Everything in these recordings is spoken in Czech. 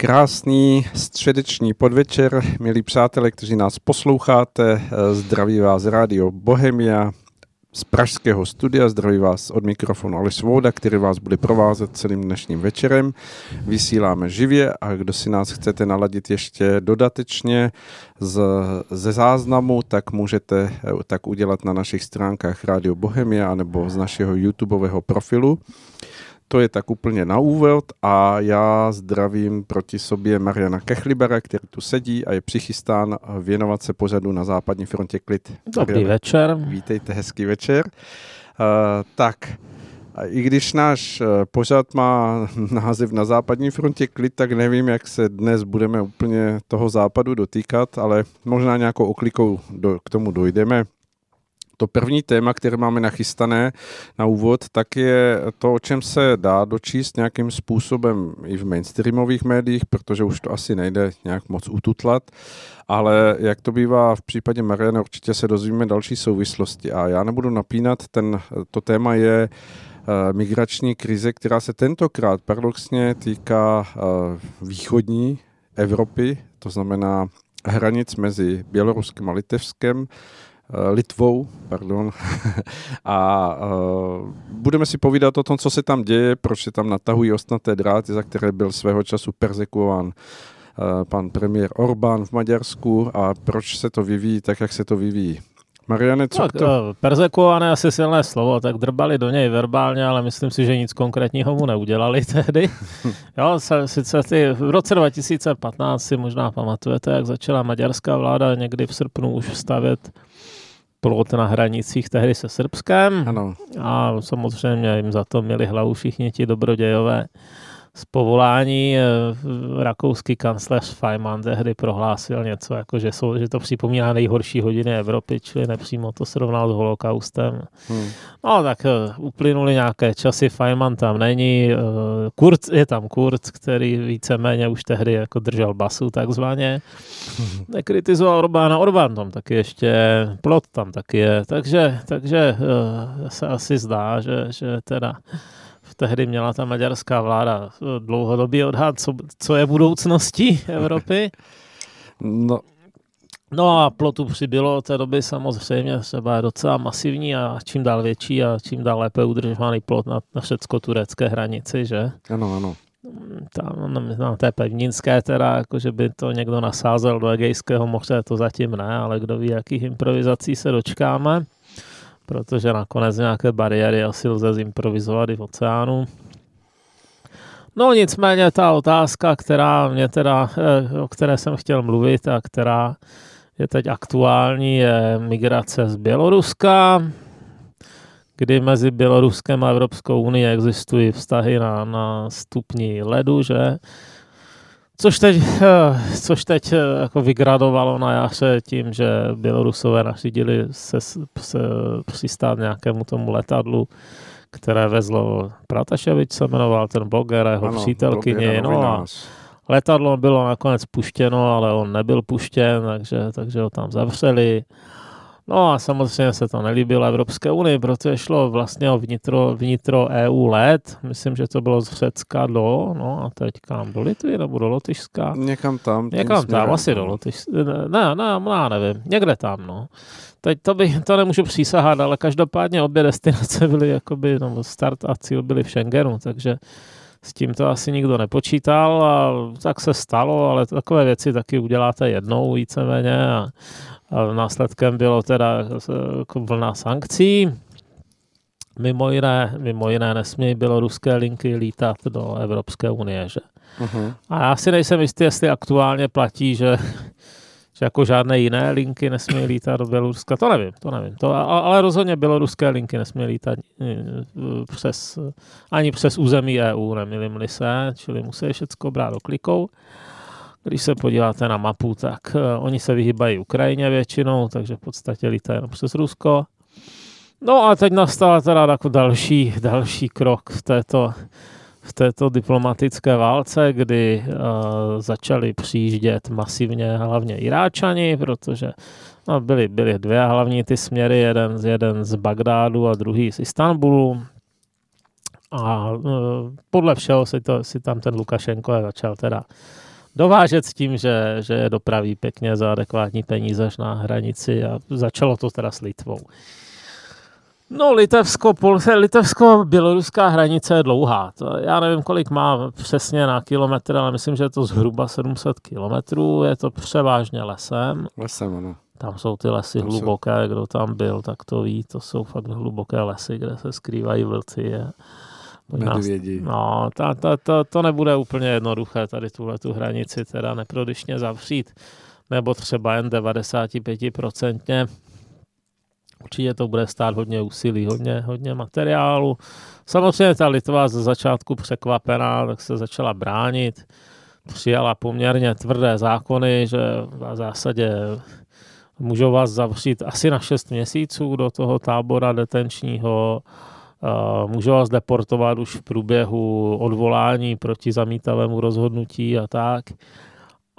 Krásný středeční podvečer, milí přátelé, kteří nás posloucháte. Zdraví vás Rádio Bohemia z pražského studia. Zdraví vás od mikrofonu Aleš Svoboda, který vás bude provázet celým dnešním večerem. Vysíláme živě a kdo si nás chcete naladit ještě dodatečně z, ze záznamu, tak můžete tak udělat na našich stránkách Rádio Bohemia nebo z našeho YouTubeového profilu. To je tak úplně na úvod a já zdravím proti sobě Mariana Kechlibera, který tu sedí a je přichystán věnovat se pořadu na západní frontě klid. Dobrý Mariana, večer. Vítejte, hezký večer. Uh, tak, i když náš eh, pořad má název na západní frontě klid, tak nevím, jak se dnes budeme úplně toho západu dotýkat, ale možná nějakou oklikou do, k tomu dojdeme. To první téma, které máme nachystané na úvod, tak je to, o čem se dá dočíst nějakým způsobem i v mainstreamových médiích, protože už to asi nejde nějak moc ututlat, ale jak to bývá v případě Mariana, určitě se dozvíme další souvislosti. A já nebudu napínat, ten, to téma je uh, migrační krize, která se tentokrát paradoxně týká uh, východní Evropy, to znamená hranic mezi Běloruskem a Litevskem, Eh, Litvou, pardon, a uh, budeme si povídat o tom, co se tam děje, proč se tam natahují ostnaté dráty, za které byl svého času persekuován uh, pan premiér Orbán v Maďarsku a proč se to vyvíjí tak, jak se to vyvíjí. Mariane, co tak, to? Persekuované asi silné slovo, tak drbali do něj verbálně, ale myslím si, že nic konkrétního mu neudělali tehdy. jo, sice ty, v roce 2015 si možná pamatujete, jak začala maďarská vláda někdy v srpnu už stavět plot na hranicích tehdy se Srbskem. Ano. A samozřejmě jim za to měli hlavu všichni ti dobrodějové z povolání eh, rakouský kancléř Feynman tehdy prohlásil něco, jako že, jsou, že to připomíná nejhorší hodiny Evropy, čili nepřímo to srovnal s holokaustem. Hmm. No tak eh, uplynuly nějaké časy, Feynman tam není, eh, Kurz, je tam Kurz, který víceméně už tehdy jako držel basu takzvaně. Nekritizoval Orbána, Orbán tam taky ještě, Plot tam taky je, takže, takže se asi zdá, že, že teda tehdy měla ta maďarská vláda dlouhodobý odhad, co, co je budoucností Evropy. No. No a plotu přibylo od té doby samozřejmě třeba je docela masivní a čím dál větší a čím dál lépe udržovaný plot na, na řecko-turecké hranici, že? Ano, ano. Tam na, na té pevninské teda, jako že by to někdo nasázel do Egejského moře, to zatím ne, ale kdo ví, jakých improvizací se dočkáme protože nakonec nějaké bariéry asi lze zimprovizovat i v oceánu. No nicméně ta otázka, která mě teda, eh, o které jsem chtěl mluvit a která je teď aktuální, je migrace z Běloruska, kdy mezi Běloruskem a Evropskou unii existují vztahy na, na stupni ledu, že Což teď, eh, což teď eh, jako vygradovalo na jaře tím, že Bělorusové nařídili se, se přistát nějakému tomu letadlu, které vezlo Prataševič, se jmenoval ten bloger a jeho ano, přítelkyni. No a letadlo bylo nakonec puštěno, ale on nebyl puštěn, takže, takže ho tam zavřeli. No a samozřejmě se to nelíbilo Evropské unii, protože šlo vlastně o vnitro, vnitro EU let. Myslím, že to bylo z Řecka do, no a teď kam do Litvy nebo do Lotyšska? Někam tam. Někam tam, asi do no. Lotyšska. Ne, ne, ne, nevím, někde tam, no. Teď to, bych, to nemůžu přísahat, ale každopádně obě destinace byly jakoby, no, start a cíl byly v Schengenu, takže s tím to asi nikdo nepočítal a tak se stalo, ale takové věci taky uděláte jednou víceméně a, a následkem bylo teda jako vlna sankcí. Mimo jiné, mimo jiné nesmí ruské linky lítat do Evropské unie, že? Uh-huh. A já si nejsem jistý, jestli aktuálně platí, že, že jako žádné jiné linky nesmí lítat do Běloruska. To nevím, to nevím. To, ale rozhodně běloruské linky nesmí lítat eh, přes, ani přes území EU, nemilím se, čili musí všechno brát do klikou. Když se podíváte na mapu, tak uh, oni se vyhýbají Ukrajině většinou, takže v podstatě lítají jenom přes Rusko. No a teď nastal teda jako další, další krok v této, v této diplomatické válce, kdy uh, začali přijíždět masivně hlavně Iráčani, protože no, byly, byly dvě hlavní ty směry, jeden, jeden z Bagdádu a druhý z Istanbulu. A uh, podle všeho si, to, si tam ten Lukašenko začal teda dovážet s tím, že, že je dopraví pěkně za adekvátní peníze až na hranici a začalo to teda s Litvou. No, Litevsko, Litevsko, běloruská hranice je dlouhá. To, já nevím, kolik má přesně na kilometr, ale myslím, že je to zhruba 700 kilometrů. Je to převážně lesem. Lesem, ano. Tam jsou ty lesy tam hluboké, jsou... kdo tam byl, tak to ví, to jsou fakt hluboké lesy, kde se skrývají vlci. Je. Medvědi. No, ta, ta, ta, to nebude úplně jednoduché tady tuhle tu hranici teda neprodyšně zavřít, nebo třeba jen 95%. Určitě to bude stát hodně úsilí, hodně, hodně materiálu. Samozřejmě ta Litva ze začátku překvapená, tak se začala bránit. Přijala poměrně tvrdé zákony, že v zásadě můžou vás zavřít asi na 6 měsíců do toho tábora detenčního. Můžou vás deportovat už v průběhu odvolání proti zamítavému rozhodnutí a tak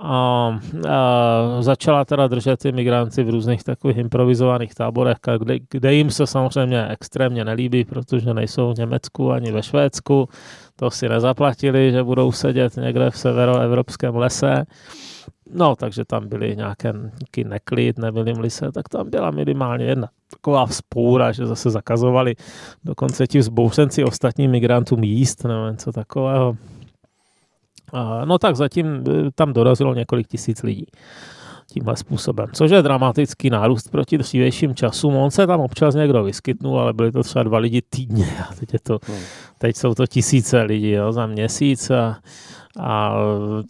a, a začala teda držet ty migranty v různých takových improvizovaných táborech, kde, kde jim se samozřejmě extrémně nelíbí, protože nejsou v Německu ani ve Švédsku, to si nezaplatili, že budou sedět někde v severoevropském lese. No, takže tam byly nějaké neklid, nebyly mlise, tak tam byla minimálně jedna taková vzpoura, že zase zakazovali dokonce ti vzbouřenci ostatním migrantům jíst nebo něco takového. No tak zatím e, tam dorazilo několik tisíc lidí tímhle způsobem, což je dramatický nárůst proti dřívějším časům. On se tam občas někdo vyskytnul, ale byly to třeba dva lidi týdně a teď, je to, hmm. teď jsou to tisíce lidí jo, za měsíc a, a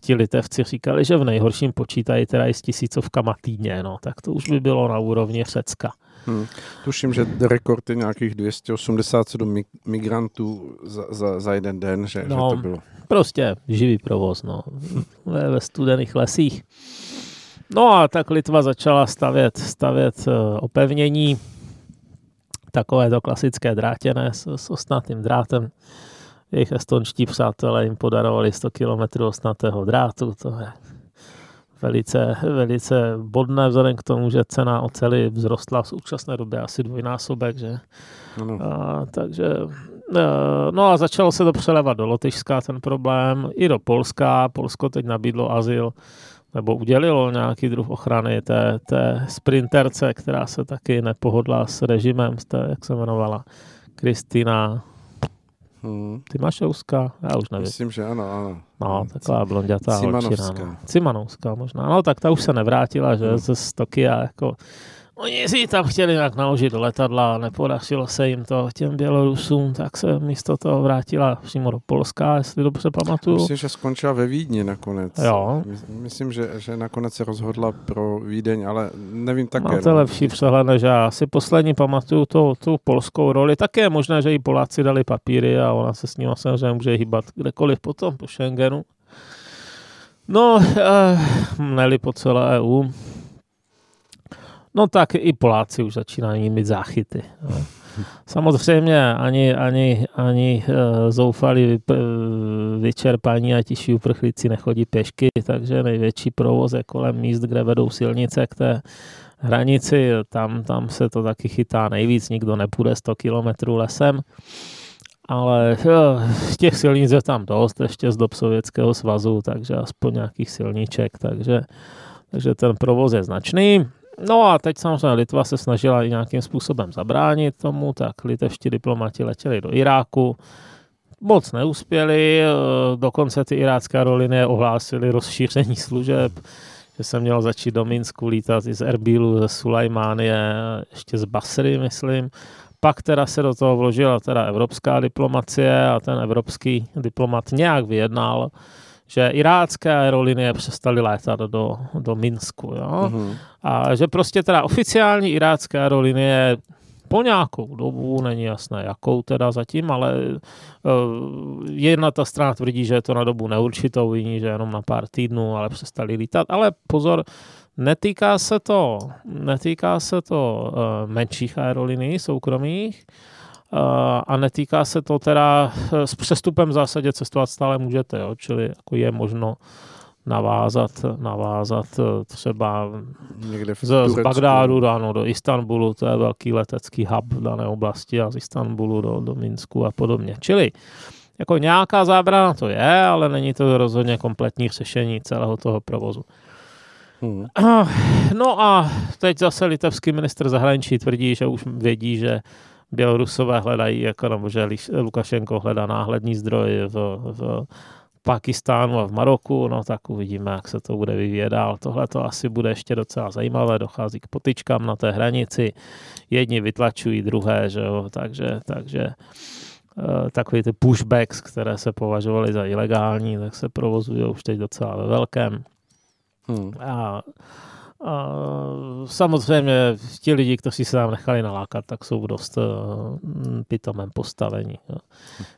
ti litevci říkali, že v nejhorším počítají teda i s tisícovkama týdně, no, tak to už by bylo na úrovni Řecka. Hmm. Tuším, že rekord je nějakých 287 migrantů za, za, za jeden den, že, no, že to bylo. Prostě živý provoz, no, ve, ve studených lesích. No a tak Litva začala stavět, stavět uh, opevnění, takové to klasické drátěné s, s ostnatým drátem. Jejich estonští přátelé jim podarovali 100 km ostnatého drátu, to je velice, velice bodné vzhledem k tomu, že cena oceli vzrostla v současné době asi dvojnásobek, že? Ano. A, takže e, no a začalo se to přelevat do Lotyšska ten problém, i do Polska. Polsko teď nabídlo azyl nebo udělilo nějaký druh ochrany té, té sprinterce, která se taky nepohodla s režimem, té, jak se jmenovala, Kristýna Hmm. Tymašovská? Já už nevím. Myslím, že ano, ano. No, taková blondětá Cimanovská. No. Cimanovská možná. No, tak ta už se nevrátila, že, hmm. ze Stokia, jako Oni si tam chtěli nějak naložit do letadla, nepodařilo se jim to těm Bělorusům, tak se místo toho vrátila přímo do Polska, jestli dobře pamatuju. Myslím, že skončila ve Vídni nakonec. Jo. Myslím, že, že nakonec se rozhodla pro Vídeň, ale nevím také. Máte no. lepší přehled než já. Si poslední pamatuju tu, tu polskou roli. Také je možné, že i Poláci dali papíry a ona se s ním samozřejmě může hýbat kdekoliv potom po Schengenu. No, eh, neli po celé EU. No tak i Poláci už začínají mít záchyty. No. Samozřejmě ani, ani, ani uh, zoufalí vyčerpaní a tiší uprchlíci nechodí pešky, takže největší provoz je kolem míst, kde vedou silnice k té hranici. Tam, tam se to taky chytá nejvíc, nikdo nepůjde 100 kilometrů lesem. Ale jo, těch silnic je tam dost, ještě z dob Sovětského svazu, takže aspoň nějakých silniček, takže, takže ten provoz je značný. No a teď samozřejmě Litva se snažila i nějakým způsobem zabránit tomu, tak litevští diplomati letěli do Iráku, moc neuspěli, eh, dokonce ty irácké aerolinie ohlásili rozšíření služeb, že jsem měl začít do Minsku lítat i z Erbilu, ze Sulajmánie, ještě z Basry, myslím. Pak teda se do toho vložila teda evropská diplomacie a ten evropský diplomat nějak vyjednal, že irácké aerolinie přestaly létat do, do Minsku. Jo? Mm-hmm. A že prostě teda oficiální irácké aerolinie po nějakou dobu, není jasné jakou teda zatím, ale uh, jedna ta strana tvrdí, že je to na dobu neurčitou, jiní, že jenom na pár týdnů, ale přestali lítat. Ale pozor, netýká se to, netýká se to uh, menších aerolinií soukromých, a netýká se to teda, eh, s přestupem v zásadě cestovat stále můžete, jo? čili jako je možno navázat, navázat eh, třeba Někde v z, z Bagdádu ano, do Istanbulu, to je velký letecký hub v dané oblasti a z Istanbulu do, do Minsku a podobně. Čili Jako nějaká zábrana to je, ale není to rozhodně kompletní řešení celého toho provozu. Hmm. No a teď zase litevský ministr zahraničí tvrdí, že už vědí, že Bělorusové hledají, jako, nebo že Lukašenko hledá náhlední zdroj v, v Pakistánu a v Maroku, no tak uvidíme, jak se to bude vyvíjet dál. Tohle to asi bude ještě docela zajímavé, dochází k potyčkám na té hranici, jedni vytlačují druhé, že jo, takže, takže eh, takový ty pushbacks, které se považovaly za ilegální, tak se provozují už teď docela ve velkém. Hmm. A a samozřejmě ti lidi, kteří se tam nechali nalákat, tak jsou dost uh, pitomém postavení. Jo.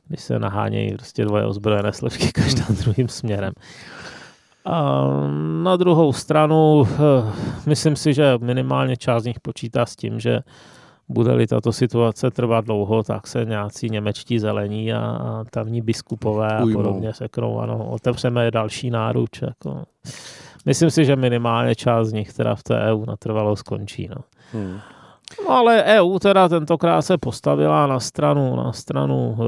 Když se nahánějí prostě dvoje ozbrojené složky každá druhým směrem. A na druhou stranu, uh, myslím si, že minimálně část z nich počítá s tím, že bude-li tato situace trvat dlouho, tak se nějací němečtí zelení a, a tamní biskupové a podobně řeknou, ano, otevřeme další náruč. Jako. Myslím si, že minimálně část z nich teda v té EU natrvalo skončí. No. Hmm. No ale EU teda tentokrát se postavila na stranu, na stranu uh,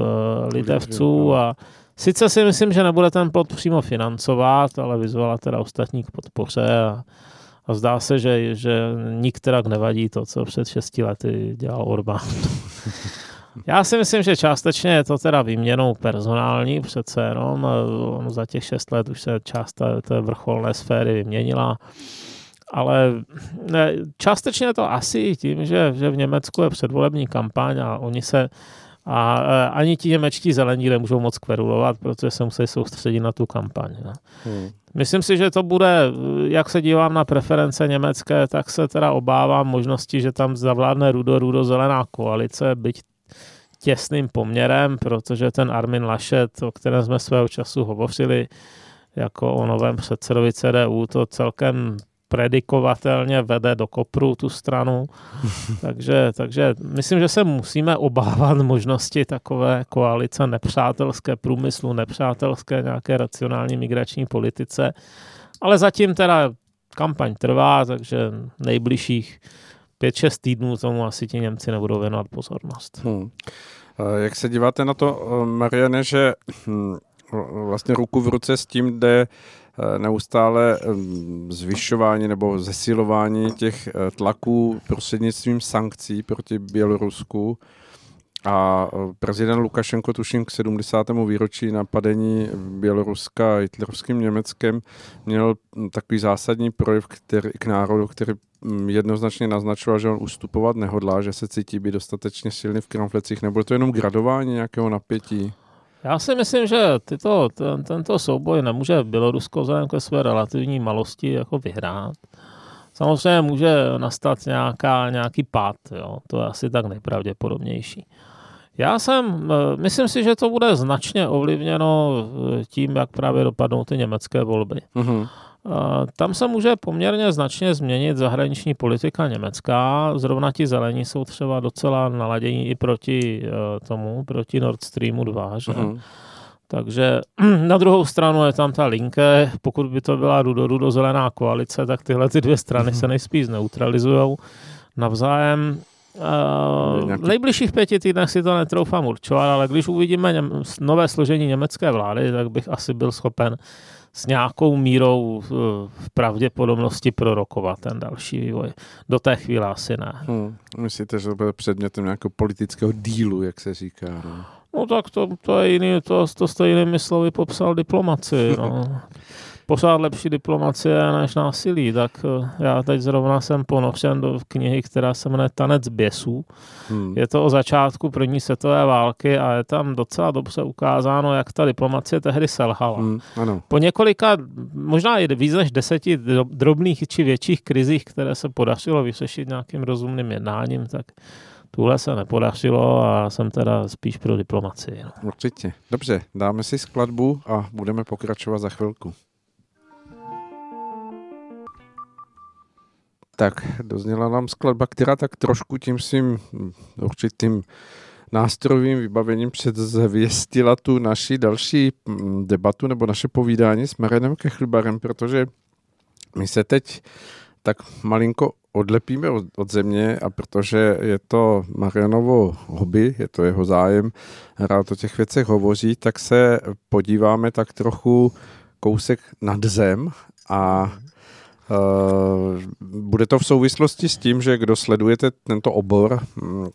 lidevců a sice si myslím, že nebude ten plot přímo financovat, ale vyzvala teda ostatní k podpoře a, a zdá se, že, že nikterak nevadí to, co před šesti lety dělal Orbán. Já si myslím, že částečně je to teda výměnou personální přece jenom. On za těch šest let už se část té, vrcholné sféry vyměnila. Ale ne, částečně je to asi tím, že, že v Německu je předvolební kampaň a oni se a ani ti němečtí zelení nemůžou moc kverulovat, protože se musí soustředit na tu kampaň. No. Hmm. Myslím si, že to bude, jak se dívám na preference německé, tak se teda obávám možnosti, že tam zavládne rudo-rudo-zelená koalice, byť těsným poměrem, protože ten Armin Laschet, o kterém jsme svého času hovořili, jako o novém předsedovi CDU, to celkem predikovatelně vede do kopru tu stranu. takže, takže myslím, že se musíme obávat možnosti takové koalice nepřátelské průmyslu, nepřátelské nějaké racionální migrační politice. Ale zatím teda kampaň trvá, takže nejbližších 5-6 týdnů tomu asi ti Němci nebudou věnovat pozornost. Hmm. Jak se díváte na to, Mariane, že hm, vlastně ruku v ruce s tím jde eh, neustále hm, zvyšování nebo zesilování těch eh, tlaků prostřednictvím sankcí proti Bělorusku, a e, prezident Lukašenko, tuším k 70. výročí napadení Běloruska hitlerovským Německem, měl takový zásadní projev který, k národu, který jednoznačně naznačoval, že on ustupovat nehodlá, že se cítí být dostatečně silný v kramflecích. Nebude to jenom gradování nějakého napětí? Já si myslím, že tyto, ten, tento souboj nemůže Bělorusko vzhledem ke své relativní malosti jako vyhrát. Samozřejmě může nastat nějaká, nějaký pád, jo? to je asi tak nejpravděpodobnější. Já jsem, eh, myslím si, že to bude značně ovlivněno eh, tím, jak právě dopadnou ty německé volby. Mm-hmm. Tam se může poměrně značně změnit zahraniční politika německá. Zrovna ti zelení jsou třeba docela naladění i proti tomu, proti Nord Streamu 2. Že? Mm-hmm. Takže na druhou stranu je tam ta linke, pokud by to byla rudo zelená koalice, tak tyhle ty dvě strany mm-hmm. se nejspíš neutralizují navzájem. Uh, v nejbližších pěti týdnech si to netroufám určovat, ale když uvidíme něm, nové složení německé vlády, tak bych asi byl schopen s nějakou mírou uh, pravděpodobnosti prorokovat ten další vývoj. Do té chvíle asi ne. Hmm. Myslíte, že to bude předmětem nějakého politického dílu, jak se říká? No, no tak to, to je jiný, to, to jste jinými slovy popsal diplomaci. No. pořád lepší diplomacie než násilí, tak eh, já teď zrovna jsem ponořen do knihy, která se jmenuje Tanec běsů. Hmm. Je to o začátku první světové války a je tam docela dobře ukázáno, jak ta diplomacie tehdy selhala. Hmm, ano. Po několika, možná i víc než deseti drobných či větších krizích, které se podařilo vyřešit nějakým rozumným jednáním, tak Tuhle se nepodařilo a jsem teda spíš pro diplomacii. No. Určitě. Dobře, dáme si skladbu a budeme pokračovat za chvilku. Tak dozněla nám skladba, která tak trošku tím svým určitým nástrojovým vybavením předzvěstila tu naši další mm, debatu nebo naše povídání s Marenem Kechlibarem, protože my se teď tak malinko odlepíme od, od země a protože je to Marianovo hobby, je to jeho zájem, rád o těch věcech hovoří, tak se podíváme tak trochu kousek nad zem a bude to v souvislosti s tím, že kdo sledujete tento obor mm,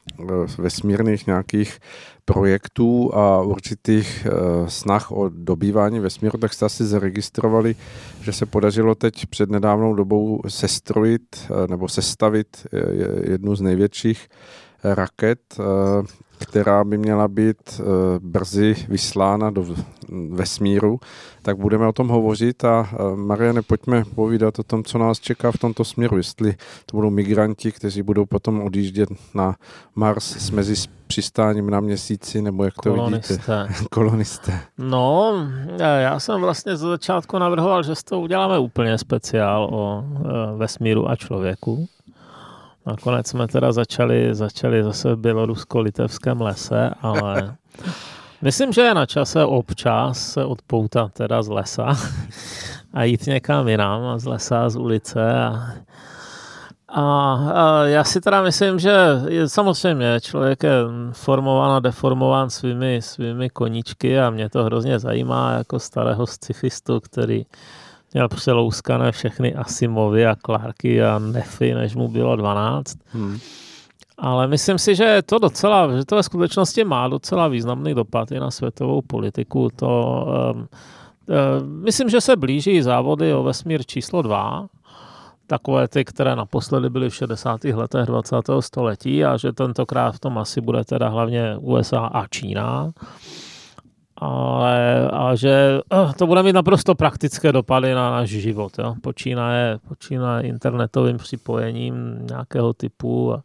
vesmírných nějakých projektů a určitých uh, snah o dobývání vesmíru, tak jste asi zaregistrovali, že se podařilo teď před nedávnou dobou sestrojit nebo sestavit jednu z největších raket která by měla být uh, brzy vyslána do vesmíru, tak budeme o tom hovořit a uh, Mariane, pojďme povídat o tom, co nás čeká v tomto směru, jestli to budou migranti, kteří budou potom odjíždět na Mars s mezi přistáním na měsíci, nebo jak to Kolonisté. vidíte? Kolonisté. No, já jsem vlastně z začátku navrhoval, že z toho uděláme úplně speciál o vesmíru a člověku. Nakonec jsme teda začali, začali zase v bělorusko-litevském lese, ale myslím, že je na čase občas se odpoutat teda z lesa a jít někam jinam, z lesa, z ulice a a, a já si teda myslím, že je, samozřejmě člověk je formován a deformován svými, svými koníčky a mě to hrozně zajímá jako starého scifistu, který měl přelouskané všechny Asimovy a Clarky a Nefy, než mu bylo 12. Hmm. Ale myslím si, že to docela, že to ve skutečnosti má docela významný dopad i na světovou politiku. To, um, um, myslím, že se blíží závody o vesmír číslo 2, takové ty, které naposledy byly v 60. letech 20. století a že tentokrát v tom asi bude teda hlavně USA a Čína ale a že uh, to bude mít naprosto praktické dopady na náš život. Jo? Počínaje, počínaje internetovým připojením nějakého typu a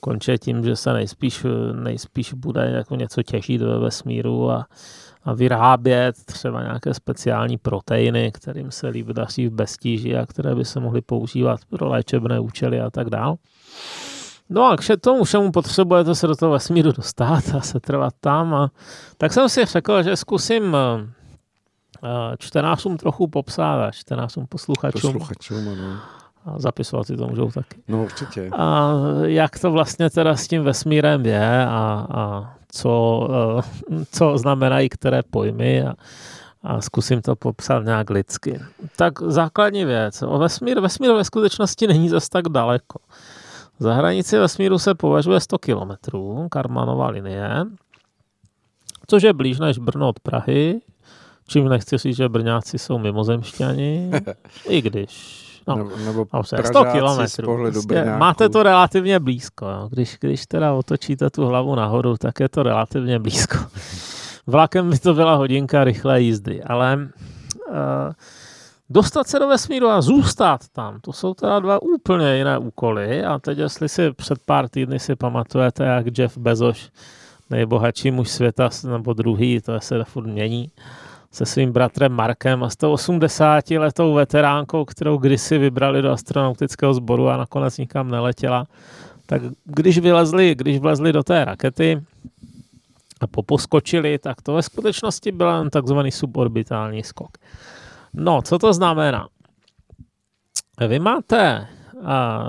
končí tím, že se nejspíš, nejspíš bude jako něco těžit ve vesmíru a, a vyrábět třeba nějaké speciální proteiny, kterým se líbí daří v beztíži a které by se mohly používat pro léčebné účely a tak dále. No a k tomu všemu potřebujete se do toho vesmíru dostat a se trvat tam. A, tak jsem si řekl, že zkusím uh, čtenářům trochu popsat a čtenářům posluchačům. Posluchačům, ano. A zapisovat si to můžou taky. No určitě. A jak to vlastně teda s tím vesmírem je a, a co, uh, co znamenají které pojmy a, a zkusím to popsat nějak lidsky. Tak základní věc. O vesmír, vesmír ve skutečnosti není zas tak daleko. Za hranici vesmíru se považuje 100 km, Karmanová linie, což je blíž než Brno od Prahy, čím nechci říct, že Brňáci jsou mimozemšťani, i když No, nebo, nebo no, 100 kilometrů. Prostě máte to relativně blízko. Jo. Když, když teda otočíte tu hlavu nahoru, tak je to relativně blízko. Vlakem by to byla hodinka rychlé jízdy, ale uh, Dostat se do vesmíru a zůstat tam, to jsou teda dva úplně jiné úkoly. A teď, jestli si před pár týdny si pamatujete, jak Jeff Bezos, nejbohatší muž světa, nebo druhý, to se furt mění, se svým bratrem Markem a 180 letou veteránkou, kterou kdysi vybrali do astronautického sboru a nakonec nikam neletěla, tak když vylezli, když vlezli do té rakety a poposkočili, tak to ve skutečnosti byl takzvaný suborbitální skok. No, co to znamená? Vy máte, a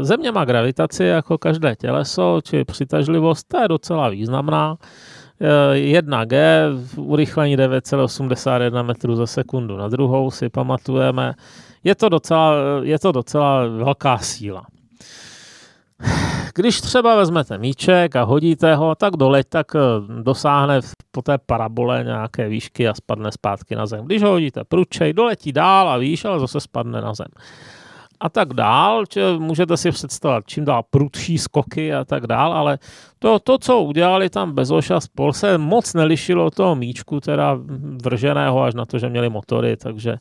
země má gravitaci jako každé těleso, či přitažlivost, ta je docela významná. 1G, urychlení 9,81 metrů za sekundu na druhou si pamatujeme. Je to docela, je to docela velká síla. Když třeba vezmete míček a hodíte ho, tak doleď, tak eh, dosáhne po té parabole nějaké výšky a spadne zpátky na zem. Když ho hodíte prudčej, doletí dál a výš, ale zase spadne na zem. A tak dál, či můžete si představit čím dál prudší skoky a tak dál, ale to, to co udělali tam Bezoš a spol, se moc nelišilo od toho míčku, teda vrženého až na to, že měli motory, takže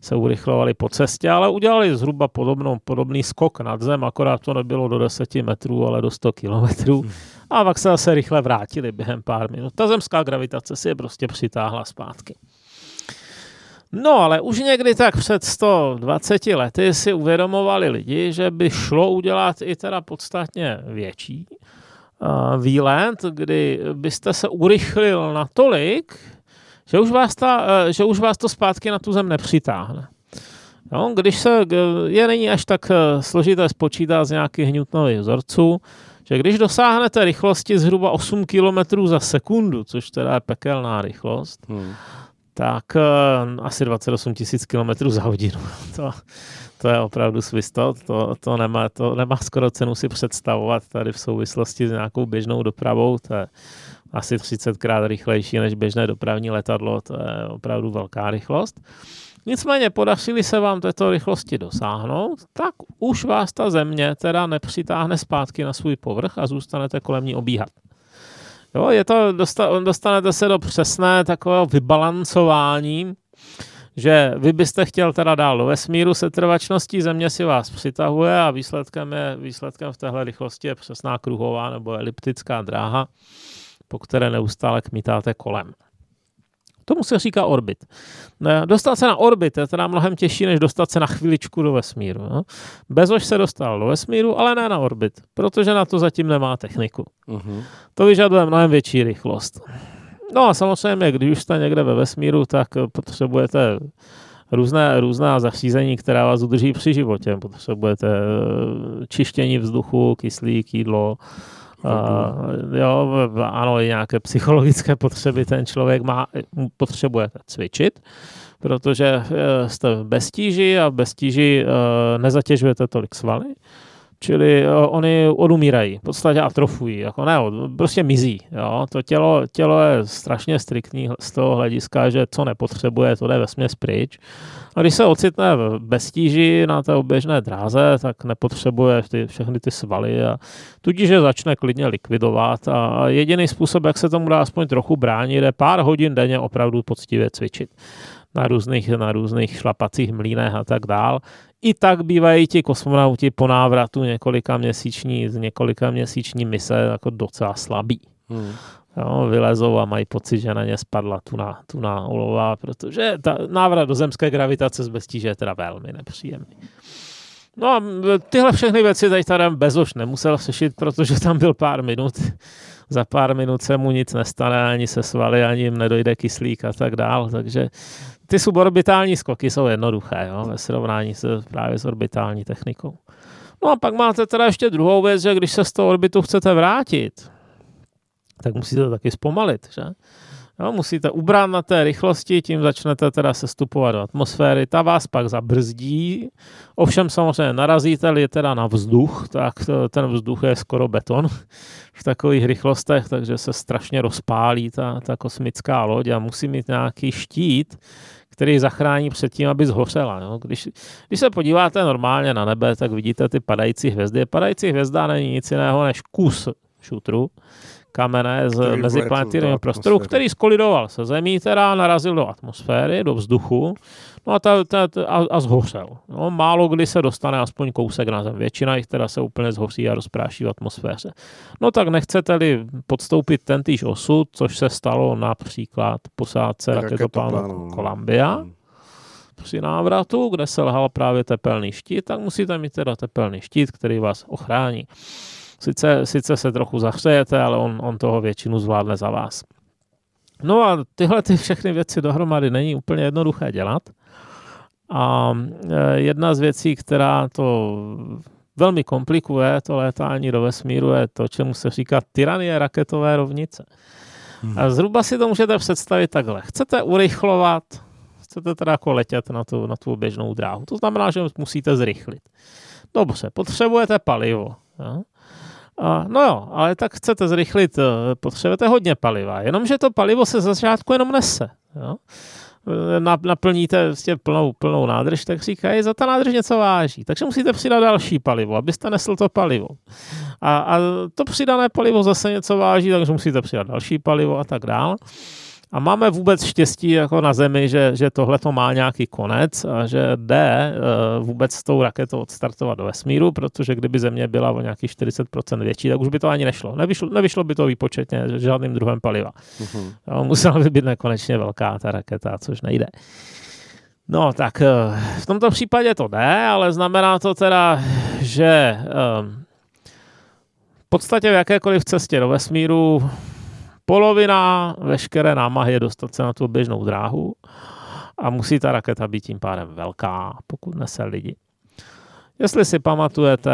se urychlovali po cestě, ale udělali zhruba podobnou, podobný skok nad zem, akorát to nebylo do 10 metrů, ale do 100 kilometrů. Hmm. A pak se zase rychle vrátili během pár minut. Ta zemská gravitace si je prostě přitáhla zpátky. No, ale už někdy tak před 120 lety si uvědomovali lidi, že by šlo udělat i teda podstatně větší výlet, kdy byste se urychlil natolik, že už vás, ta, uh, že už vás to zpátky na tu zem nepřitáhne. Jo, když se, je není až tak eh, složité spočítat z nějakých hnutnových vzorců, že když dosáhnete rychlosti zhruba 8 km za sekundu, což teda je pekelná rychlost, hmm. Tak uh, asi 28 000 km za hodinu. To, to je opravdu svisto, to, to, nemá, to nemá skoro cenu si představovat tady v souvislosti s nějakou běžnou dopravou, to je asi 30 krát rychlejší než běžné dopravní letadlo, to je opravdu velká rychlost. Nicméně podařili se vám této rychlosti dosáhnout, tak už vás ta země teda nepřitáhne zpátky na svůj povrch a zůstanete kolem ní obíhat. Jo, je to, dostanete se do přesné takového vybalancování, že vy byste chtěl teda dál do vesmíru, se trvačností země si vás přitahuje a výsledkem, je, výsledkem v téhle rychlosti je přesná kruhová nebo eliptická dráha, po které neustále kmitáte kolem. Tomu se říká orbit. Dostat se na orbit je teda mnohem těžší, než dostat se na chviličku do vesmíru. No? Bezoš se dostal do vesmíru, ale ne na orbit, protože na to zatím nemá techniku. Uh-huh. To vyžaduje mnohem větší rychlost. No a samozřejmě, když už jste někde ve vesmíru, tak potřebujete různé, různá zařízení, která vás udrží při životě. Potřebujete eh, čištění vzduchu, kyslík, jídlo, Jo, ano, i nějaké psychologické potřeby ten člověk má, potřebuje cvičit, protože eh, jste bez tíži a bez tíži uh, nezatěžujete tolik svaly. Čili uh, oni odumírají, v podstatě atrofují, jako ne, prostě mizí. Jo. To tělo, tělo je strašně striktní z toho hlediska, že co nepotřebuje, to jde ve směs pryč. A když se ocitne v beztíži na té oběžné dráze, tak nepotřebuje ty, všechny ty svaly a tudíž je začne klidně likvidovat a jediný způsob, jak se tomu dá aspoň trochu bránit, je pár hodin denně opravdu poctivě cvičit na různých, na různých šlapacích mlínech a tak dál. I tak bývají ti kosmonauti po návratu několika měsíční, z několika měsíční mise jako docela slabí. Hmm. Jo, vylezou a mají pocit, že na ně spadla tuna, tuna olová, protože ta návrat do zemské gravitace z beztíže je teda velmi nepříjemný. No a tyhle všechny věci tady tady Bezoš nemusel sešit, protože tam byl pár minut. Za pár minut se mu nic nestane, ani se svaly, ani jim nedojde kyslík a tak dál. Takže ty suborbitální skoky jsou jednoduché jo, ve srovnání se právě s orbitální technikou. No a pak máte teda ještě druhou věc, že když se z toho orbitu chcete vrátit, tak musíte to taky zpomalit, že? Jo, musíte ubrat na té rychlosti, tím začnete teda sestupovat do atmosféry, ta vás pak zabrzdí, ovšem samozřejmě narazíte-li teda na vzduch, tak ten vzduch je skoro beton v takových rychlostech, takže se strašně rozpálí ta, ta kosmická loď a musí mít nějaký štít, který zachrání před tím, aby zhořela. Jo. Když, když se podíváte normálně na nebe, tak vidíte ty padající hvězdy. Padající hvězda není nic jiného než kus šutru, kamene z meziplanetárního prostoru, který skolidoval se zemí, teda narazil do atmosféry, do vzduchu, no a, ta, ta, ta, a, a zhořel. No, málo kdy se dostane aspoň kousek na zem. Většina jich teda se úplně zhoří a rozpráší v atmosféře. No tak nechcete-li podstoupit ten týž osud, což se stalo například posádce raketoplánu Columbia, hmm. při návratu, kde se lhal právě tepelný štít, tak musíte mít teda tepelný štít, který vás ochrání. Sice, sice se trochu zahřejete, ale on, on toho většinu zvládne za vás. No a tyhle ty všechny věci dohromady není úplně jednoduché dělat. A e, jedna z věcí, která to velmi komplikuje, to létání do vesmíru, je to, čemu se říká tyranie raketové rovnice. Hmm. A zhruba si to můžete představit takhle. Chcete urychlovat, chcete teda jako letět na tu, na tu běžnou dráhu. To znamená, že musíte zrychlit. Dobře, potřebujete palivo. Jo? A, no jo, ale tak chcete zrychlit, eh, potřebujete hodně paliva, jenomže to palivo se začátku jenom nese. Jo? naplníte vlastně plnou, plnou nádrž, tak říkají, za ta nádrž něco váží. Takže musíte přidat další palivo, abyste nesl to palivo. A, a to přidané palivo zase něco váží, takže musíte přidat další palivo a tak dále. A máme vůbec štěstí jako na Zemi, že, že tohle to má nějaký konec a že jde uh, vůbec s tou raketou odstartovat do vesmíru, protože kdyby Země byla o nějakých 40% větší, tak už by to ani nešlo. Nevyšlo, nevyšlo by to výpočetně žádným druhem paliva. Uh-huh. Musela by být nekonečně velká ta raketa, což nejde. No tak uh, v tomto případě to jde, ale znamená to teda, že um, v podstatě v jakékoliv cestě do vesmíru polovina veškeré námahy je dostat se na tu běžnou dráhu a musí ta raketa být tím pádem velká, pokud nese lidi. Jestli si pamatujete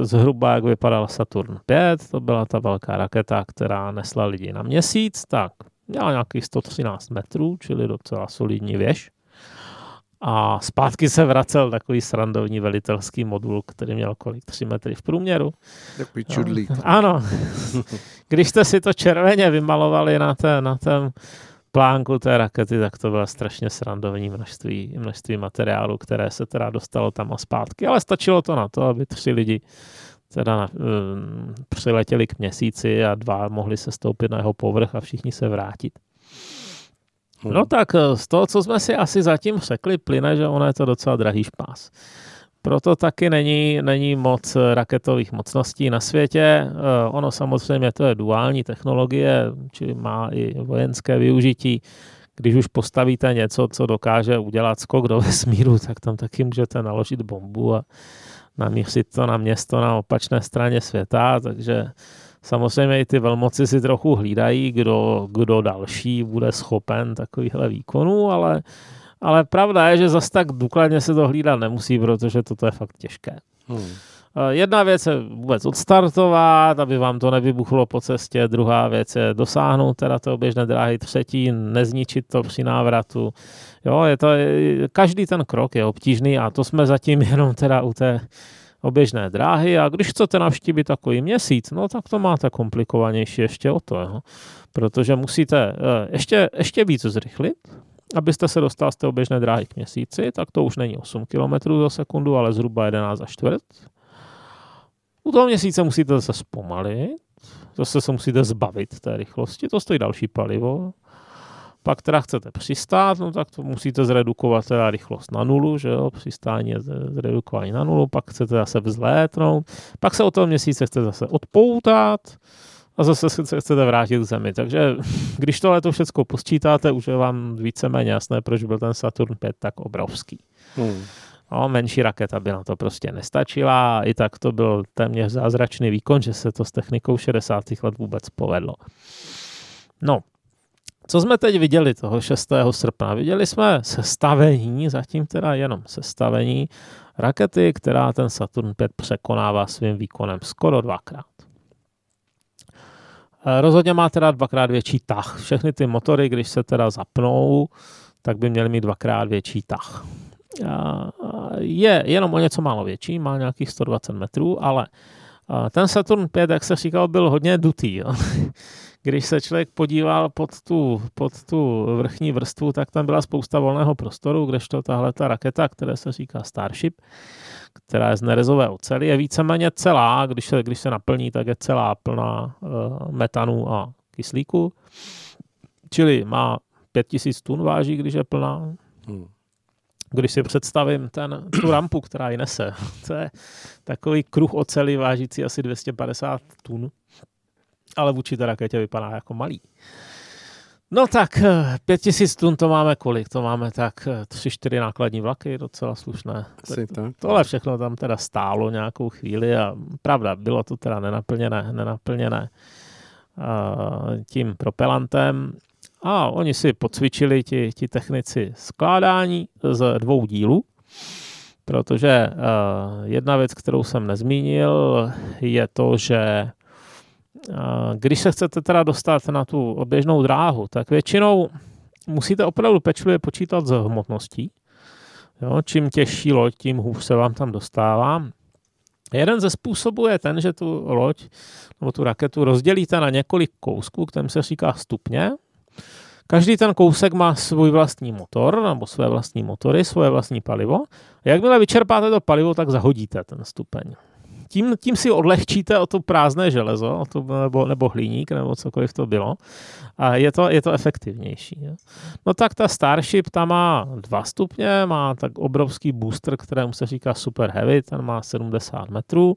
zhruba, jak vypadal Saturn 5, to byla ta velká raketa, která nesla lidi na měsíc, tak měla nějakých 113 metrů, čili docela solidní věž. A zpátky se vracel takový srandovní velitelský modul, který měl kolik? 3 metry v průměru. Takový čudlík. Ano. Když jste si to červeně vymalovali na, té, na tom plánku té rakety, tak to bylo strašně srandovní množství, množství materiálu, které se teda dostalo tam a zpátky. Ale stačilo to na to, aby tři lidi teda na, um, přiletěli k měsíci a dva mohli se stoupit na jeho povrch a všichni se vrátit. Hmm. No tak eh, z toho, co jsme si asi zatím řekli, plyne, že ono je to docela drahý špás. Proto taky není, není moc raketových mocností na světě. Eh, ono samozřejmě to je duální technologie, čili má i vojenské využití. Když už postavíte něco, co dokáže udělat skok do vesmíru, tak tam taky můžete naložit bombu a namířit to na město na opačné straně světa, takže samozřejmě i ty velmoci si trochu hlídají, kdo, kdo další bude schopen takovýchhle výkonů, ale ale pravda je, že zas tak důkladně se to hlídat nemusí, protože toto je fakt těžké. Hmm. Eh, jedna věc je vůbec odstartovat, aby vám to nevybuchlo po cestě. Druhá věc je dosáhnout teda toho běžné dráhy. Třetí, nezničit to při návratu. Jo, je to, každý ten krok je obtížný a to jsme zatím jenom teda u té oběžné dráhy a když chcete navštívit takový měsíc, no tak to máte komplikovanější ještě o to, jo. protože musíte eh, ještě, ještě víc zrychlit, abyste se dostal z té oběžné dráhy k měsíci, tak to už není 8 km za sekundu, ale zhruba 11 za čtvrt. U toho měsíce musíte zase zpomalit, zase se musíte zbavit té rychlosti, to stojí další palivo. Pak teda chcete přistát, no tak to musíte zredukovat teda rychlost na nulu, že jo, přistání je zredukování na nulu, pak chcete zase vzlétnout, pak se o toho měsíce chcete zase odpoutat, a zase se chcete vrátit k Zemi. Takže když tohle to všechno posčítáte, už je vám víceméně jasné, proč byl ten Saturn 5 tak obrovský. Hmm. No, menší raketa by na to prostě nestačila, i tak to byl téměř zázračný výkon, že se to s technikou 60. let vůbec povedlo. No, co jsme teď viděli toho 6. srpna? Viděli jsme sestavení, zatím teda jenom sestavení rakety, která ten Saturn 5 překonává svým výkonem skoro dvakrát. Eh, rozhodně má teda dvakrát větší tah. Všechny ty motory, když se teda zapnou, tak by měly mít dvakrát větší tah. Eh, je jenom o něco málo větší, má nějakých 120 metrů, ale eh, ten Saturn 5, jak se říkal, byl hodně dutý. Jo. Když se člověk podíval pod tu, pod tu vrchní vrstvu, tak tam byla spousta volného prostoru, kdežto tahle ta raketa, která se říká Starship, která je z nerezové oceli, je víceméně celá, když se, když se naplní, tak je celá plná uh, metanu a kyslíku. Čili má 5000 tun váží, když je plná. Hmm. Když si představím ten, tu rampu, která ji nese, to je takový kruh oceli vážící asi 250 tun, ale vůči té raketě vypadá jako malý. No tak, 5000 eh, tun to máme kolik? To máme tak 3-4 eh, nákladní vlaky, docela slušné. Asi tak. Tohle všechno tam teda stálo nějakou chvíli a pravda, bylo to teda nenaplněné, nenaplněné uh, tím propelantem. A oni si pocvičili ti, ti technici skládání z dvou dílů, protože jedna věc, kterou jsem nezmínil, je to, že když se chcete teda dostat na tu oběžnou dráhu, tak většinou musíte opravdu pečlivě počítat s hmotností. Jo, čím těžší loď, tím hůř se vám tam dostává. Jeden ze způsobů je ten, že tu loď nebo tu raketu rozdělíte na několik kousků, kterým se říká stupně. Každý ten kousek má svůj vlastní motor nebo své vlastní motory, svoje vlastní palivo. Jakmile vyčerpáte to palivo, tak zahodíte ten stupeň tím, tím si odlehčíte o to prázdné železo, o to, nebo, nebo hliník, nebo cokoliv to bylo. A je to, je to efektivnější. Je. No tak ta Starship, ta má dva stupně, má tak obrovský booster, kterému se říká Super Heavy, ten má 70 metrů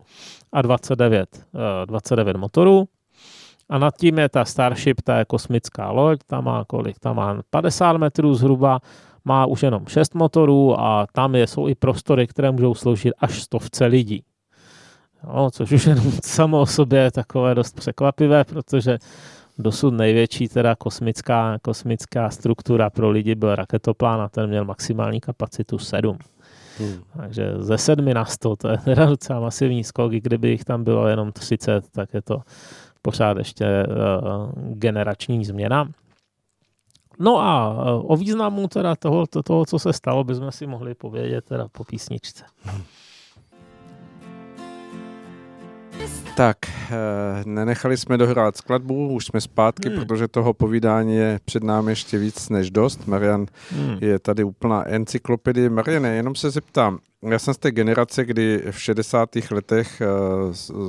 a 29, 29 eh, motorů. A nad tím je ta Starship, ta je kosmická loď, ta má kolik? Ta má 50 metrů zhruba, má už jenom 6 motorů a tam je, jsou i prostory, které můžou sloužit až stovce lidí. No, což už jenom samo o sobě je takové dost překvapivé, protože dosud největší teda kosmická, kosmická struktura pro lidi byl raketoplán a ten měl maximální kapacitu 7. Hmm. Takže ze 7 na 100, to je teda docela masivní skok, i kdyby jich tam bylo jenom 30, tak je to pořád ještě uh, generační změna. No a uh, o významu teda toho, to, toho, co se stalo, bychom si mohli povědět teda po písničce. Hmm. Tak, eh, nenechali jsme dohrát skladbu, už jsme zpátky, hmm. protože toho povídání je před námi ještě víc než dost. Marian hmm. je tady úplná encyklopedie. Mariane, jenom se zeptám, já jsem z té generace, kdy v 60. letech, eh,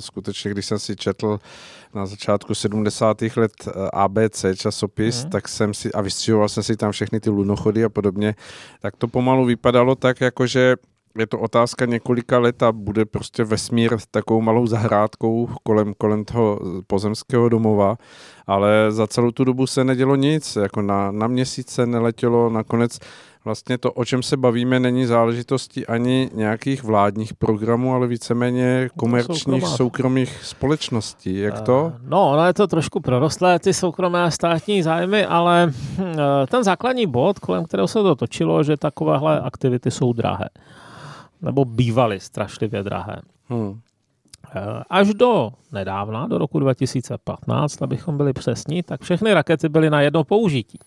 skutečně když jsem si četl na začátku 70. let eh, ABC časopis, hmm. tak jsem si, a vystřihoval jsem si tam všechny ty lunochody a podobně, tak to pomalu vypadalo tak, jakože je to otázka několika let a bude prostě vesmír takovou malou zahrádkou kolem, kolem toho pozemského domova, ale za celou tu dobu se nedělo nic, jako na, na měsíc se neletělo, nakonec vlastně to, o čem se bavíme, není záležitostí ani nějakých vládních programů, ale víceméně komerčních soukromých společností. Jak to? Eh, no, ono je to trošku prorostlé, ty soukromé a státní zájmy, ale hm, eh, ten základní bod, kolem kterého se to točilo, že takovéhle aktivity jsou drahé nebo bývaly strašlivě drahé. Hmm. Eh, až do nedávna, do roku 2015, abychom byli přesní, tak všechny rakety byly na jedno použití.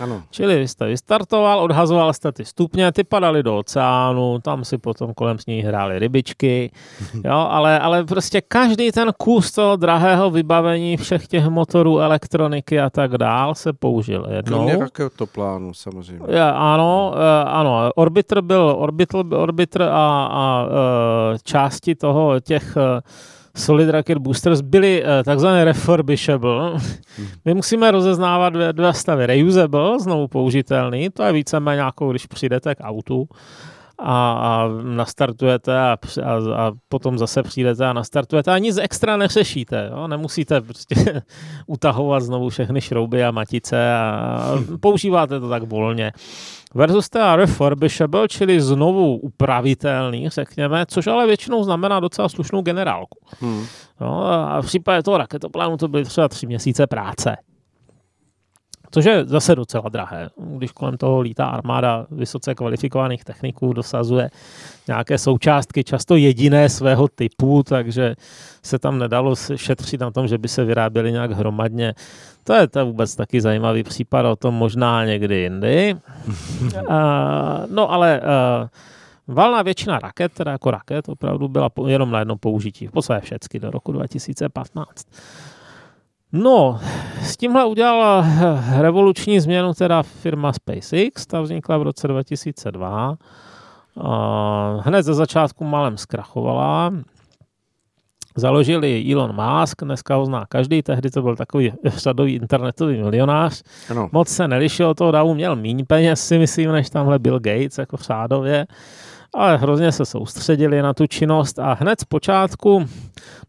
Ano. Čili vy jste vystartoval, odhazoval jste ty stupně, ty padaly do oceánu, tam si potom kolem s ní hrály rybičky, jo, ale, ale prostě každý ten kus toho drahého vybavení všech těch motorů, elektroniky a tak dál se použil jednou. Kromě raketoplánu samozřejmě. Ja, ano, uh, ano, Orbiter byl, Orbiter, Orbiter a, a uh, části toho těch uh, Solid Rocket Boosters byly uh, takzvané refurbishable. Hmm. My musíme rozeznávat dvě, dvě stavy. Reusable, znovu použitelný, to je víceméně jako když přijdete k autu a, a nastartujete a, a, a potom zase přijdete a nastartujete a nic extra neřešíte. Jo? Nemusíte prostě utahovat znovu všechny šrouby a matice a používáte to tak volně versus teda refurbishable, čili znovu upravitelný, řekněme, což ale většinou znamená docela slušnou generálku. Hmm. No, a v případě toho raketoplánu to byly třeba tři měsíce práce. Což je zase docela drahé, když kolem toho lítá armáda vysoce kvalifikovaných techniků, dosazuje nějaké součástky, často jediné svého typu, takže se tam nedalo šetřit na tom, že by se vyráběly nějak hromadně. To je to vůbec taky zajímavý případ, o tom možná někdy jindy. uh, no ale uh, valná většina raket, teda jako raket, opravdu byla jenom na jedno použití, v podstatě všechny do roku 2015. No, s tímhle udělala revoluční změnu teda firma SpaceX, ta vznikla v roce 2002. Hned ze začátku malem zkrachovala. Založili Elon Musk, dneska ho zná každý, tehdy to byl takový řadový internetový milionář. Ano. Moc se nelišil od toho davu, měl míň peněz si myslím, než tamhle Bill Gates jako v řádově ale hrozně se soustředili na tu činnost a hned z počátku,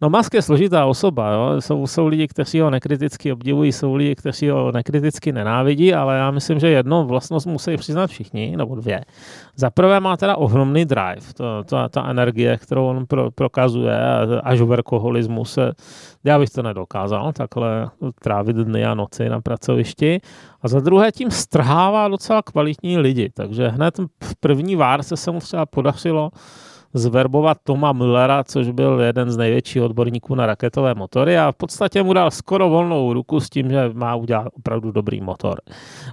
no Musk je složitá osoba, jo? Jsou, jsou lidi, kteří ho nekriticky obdivují, jsou lidi, kteří ho nekriticky nenávidí, ale já myslím, že jedno vlastnost musí přiznat všichni, nebo dvě. Za prvé má teda ohromný drive, to, to, ta energie, kterou on pro, prokazuje, až workoholismus se, já bych to nedokázal, takhle trávit dny a noci na pracovišti. A za druhé tím strhává docela kvalitní lidi, takže hned v první várce se mu třeba podařilo zverbovat Toma Müllera, což byl jeden z největších odborníků na raketové motory a v podstatě mu dal skoro volnou ruku s tím, že má udělat opravdu dobrý motor.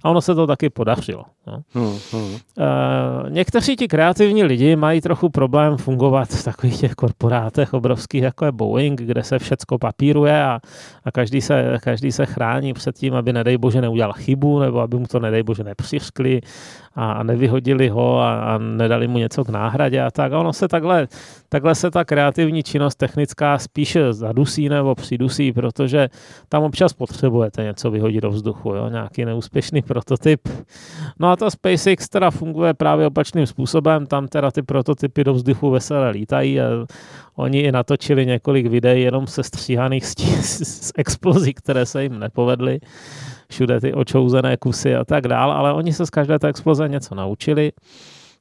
A ono se to taky podařilo. No. Hmm, hmm. E, někteří ti kreativní lidi mají trochu problém fungovat v takových těch korporátech obrovských, jako je Boeing, kde se všecko papíruje a, a každý, se, každý se chrání před tím, aby nedej bože neudělal chybu, nebo aby mu to nedej bože nepřiškli a nevyhodili ho a, a nedali mu něco k náhradě a tak. A ono se takhle, takhle se ta kreativní činnost technická spíše zadusí nebo přidusí, protože tam občas potřebujete něco vyhodit do vzduchu, jo? nějaký neúspěšný prototyp. No a ta SpaceX teda funguje právě opačným způsobem, tam teda ty prototypy do vzduchu veselé lítají a oni i natočili několik videí jenom se stříhaných z, z explozí, které se jim nepovedly všude ty očouzené kusy a tak dál, ale oni se z každé té exploze něco naučili.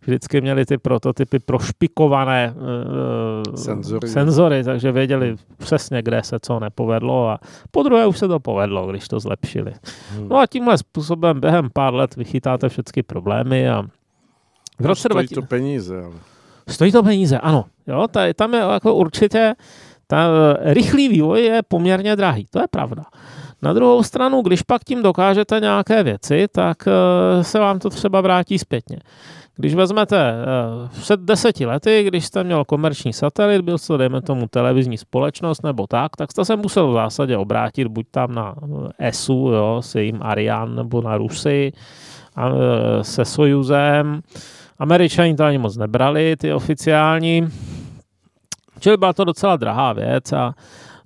Vždycky měli ty prototypy prošpikované uh, senzory. senzory, takže věděli přesně, kde se co nepovedlo a po druhé už se to povedlo, když to zlepšili. Hmm. No a tímhle způsobem během pár let vychytáte všechny problémy a v roce Stojí 20... to peníze, ale... Stojí to peníze, ano. Jo, tam je jako určitě ta rychlý vývoj je poměrně drahý, to je pravda. Na druhou stranu, když pak tím dokážete nějaké věci, tak eh, se vám to třeba vrátí zpětně. Když vezmete eh, před deseti lety, když jste měl komerční satelit, byl to, dejme tomu, televizní společnost nebo tak, tak jste se musel v zásadě obrátit buď tam na ESU, jo, s jejím Ariane, nebo na Rusy, a, eh, se Sojuzem. Američani to ani moc nebrali, ty oficiální. Čili byla to docela drahá věc a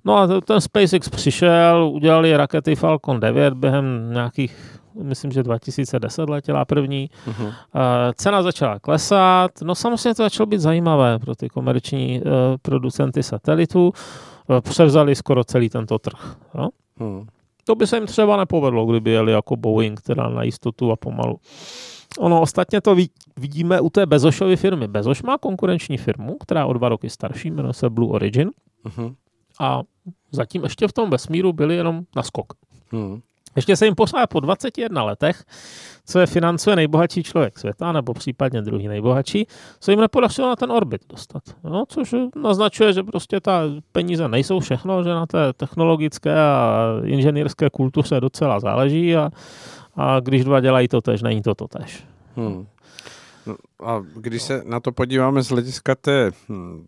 No a ten SpaceX přišel, udělali rakety Falcon 9 během nějakých, myslím, že 2010 letěla první. Uh-huh. Cena začala klesat, no samozřejmě to začalo být zajímavé pro ty komerční uh, producenty satelitů. Uh, převzali skoro celý tento trh. Jo? Uh-huh. To by se jim třeba nepovedlo, kdyby jeli jako Boeing, která na jistotu a pomalu. Ono ostatně to vidíme u té Bezošovy firmy. Bezoš má konkurenční firmu, která o dva roky starší, jmenuje se Blue Origin. Uh-huh a zatím ještě v tom vesmíru byli jenom na skok. Hmm. Ještě se jim pořád po 21 letech, co je financuje nejbohatší člověk světa, nebo případně druhý nejbohatší, se jim nepodařilo na ten orbit dostat. No, což naznačuje, že prostě ta peníze nejsou všechno, že na té technologické a inženýrské kultuře docela záleží a, a když dva dělají to tež, není to to tež. Hmm. No, a když se na to podíváme z hlediska té hm,